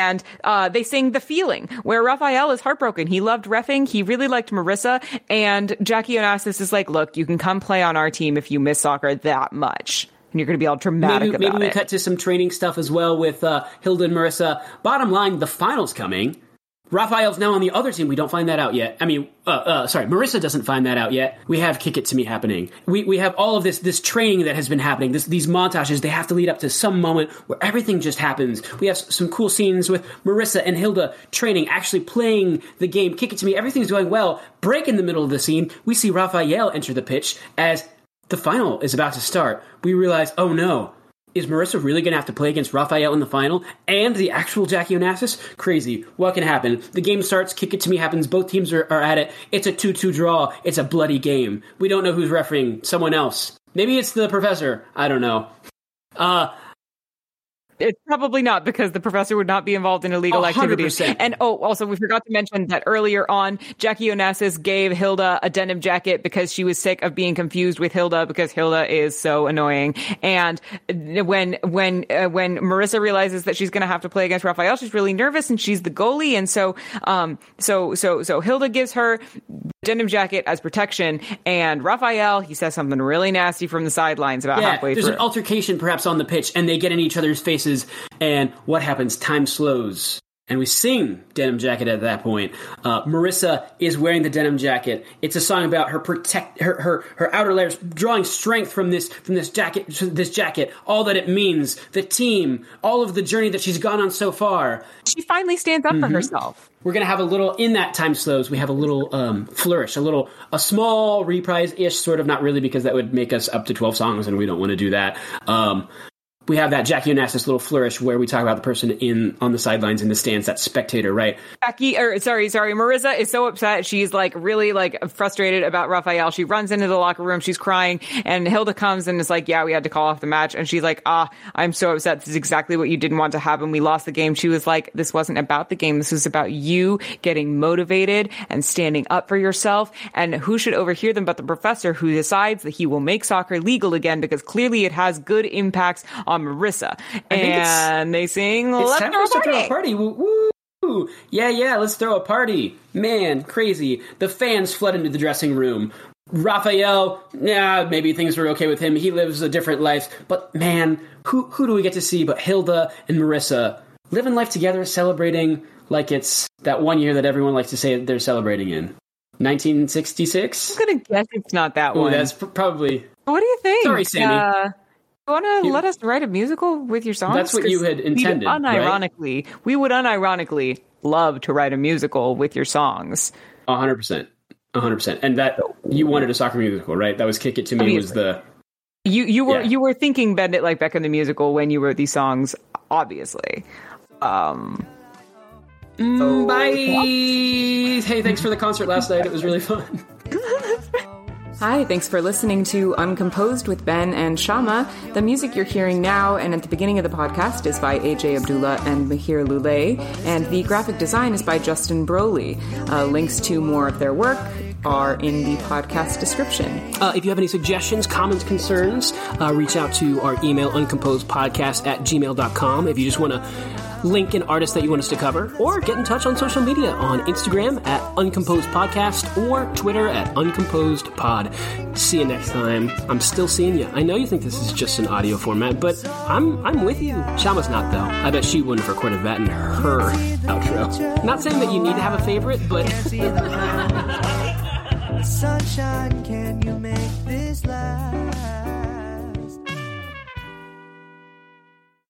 and uh, they sing The Feeling, where Raphael is heartbroken. He loved refing. He really liked Marissa. And Jackie Onassis is like, look, you can come play on our team if you miss soccer that much. And you're going to be all dramatic maybe, about maybe we cut to some training stuff as well with uh, Hilda and Marissa. Bottom line, the final's coming. Raphael's now on the other team. We don't find that out yet. I mean, uh, uh, sorry, Marissa doesn't find that out yet. We have Kick It To Me happening. We, we have all of this, this training that has been happening, this, these montages. They have to lead up to some moment where everything just happens. We have some cool scenes with Marissa and Hilda training, actually playing the game. Kick It To Me. Everything's going well. Break in the middle of the scene. We see Raphael enter the pitch as the final is about to start. We realize, oh no, is Marissa really going to have to play against Raphael in the final and the actual Jackie Onassis? Crazy. What can happen? The game starts, kick it to me happens, both teams are, are at it. It's a 2 2 draw. It's a bloody game. We don't know who's refereeing, someone else. Maybe it's the professor. I don't know. Uh, it's probably not because the professor would not be involved in illegal 100%. activities. And oh, also we forgot to mention that earlier on, Jackie Onassis gave Hilda a denim jacket because she was sick of being confused with Hilda because Hilda is so annoying. And when when uh, when Marissa realizes that she's going to have to play against Raphael, she's really nervous and she's the goalie. And so um so so so Hilda gives her denim jacket as protection. And Raphael, he says something really nasty from the sidelines about yeah, halfway there's through. There's an altercation perhaps on the pitch, and they get in each other's faces. And what happens? Time slows. And we sing Denim Jacket at that point. Uh, Marissa is wearing the denim jacket. It's a song about her protect her, her her outer layers, drawing strength from this from this jacket this jacket, all that it means, the team, all of the journey that she's gone on so far. She finally stands up mm-hmm. for herself we're gonna have a little in that time slows. We have a little um, flourish, a little a small reprise ish, sort of not really because that would make us up to twelve songs, and we don't want to do that. Um, we have that Jackie Onassis little flourish where we talk about the person in on the sidelines in the stands, that spectator, right? Jackie, or sorry, sorry, Marissa is so upset. She's like really like frustrated about Rafael. She runs into the locker room. She's crying, and Hilda comes and is like, "Yeah, we had to call off the match." And she's like, "Ah, I'm so upset. This is exactly what you didn't want to happen. We lost the game." She was like, "This wasn't about the game. This was about you getting motivated and standing up for yourself." And who should overhear them but the professor, who decides that he will make soccer legal again because clearly it has good impacts on Marissa. And they sing, It's "Let's time throw to a throw a party." Woo, woo. Yeah, yeah, let's throw a party. Man, crazy. The fans flood into the dressing room. Raphael, yeah, maybe things were okay with him. He lives a different life. But man, who who do we get to see but Hilda and Marissa living life together, celebrating like it's that one year that everyone likes to say they're celebrating in. 1966? I'm gonna guess it's not that Oh, one. that's pr- probably What do you think? Sorry, Sammy. Uh, want to You- let us write a musical with your songs? That's what you had we'd intended, right? Unironically, we would unironically love to write a musical with your songs. A hundred percent, a hundred percent. And that you wanted a soccer musical, right? That was "Kick It to Me" was the You you were Yeah. you were thinking "Bend It Like Beckham" the musical when you wrote these songs, obviously. Um, Mm, Bye. Hey, thanks for the concert last night. It was really fun. Hi, thanks for listening to Uncomposed with Ben and Shama. The music you're hearing now and at the beginning of the podcast is by AJ Abdullah and Mahir Lule, and the graphic design is by Justin Broly. Uh, links to more of their work are in the podcast description. Uh, if you have any suggestions, comments, concerns, uh, reach out to our email, uncomposedpodcast at gmail.com. If you just want to link an artist that you want us to cover, or get in touch on social media on Instagram at Uncomposed Podcast or Twitter at Uncomposed Pod. See you next time. I'm still seeing you. I know you think this is just an audio format, but I'm I'm with you. Shama's not though. I bet she wouldn't have recorded that in her outro. Not saying that you need to have a favorite, but Sunshine, can you make this last?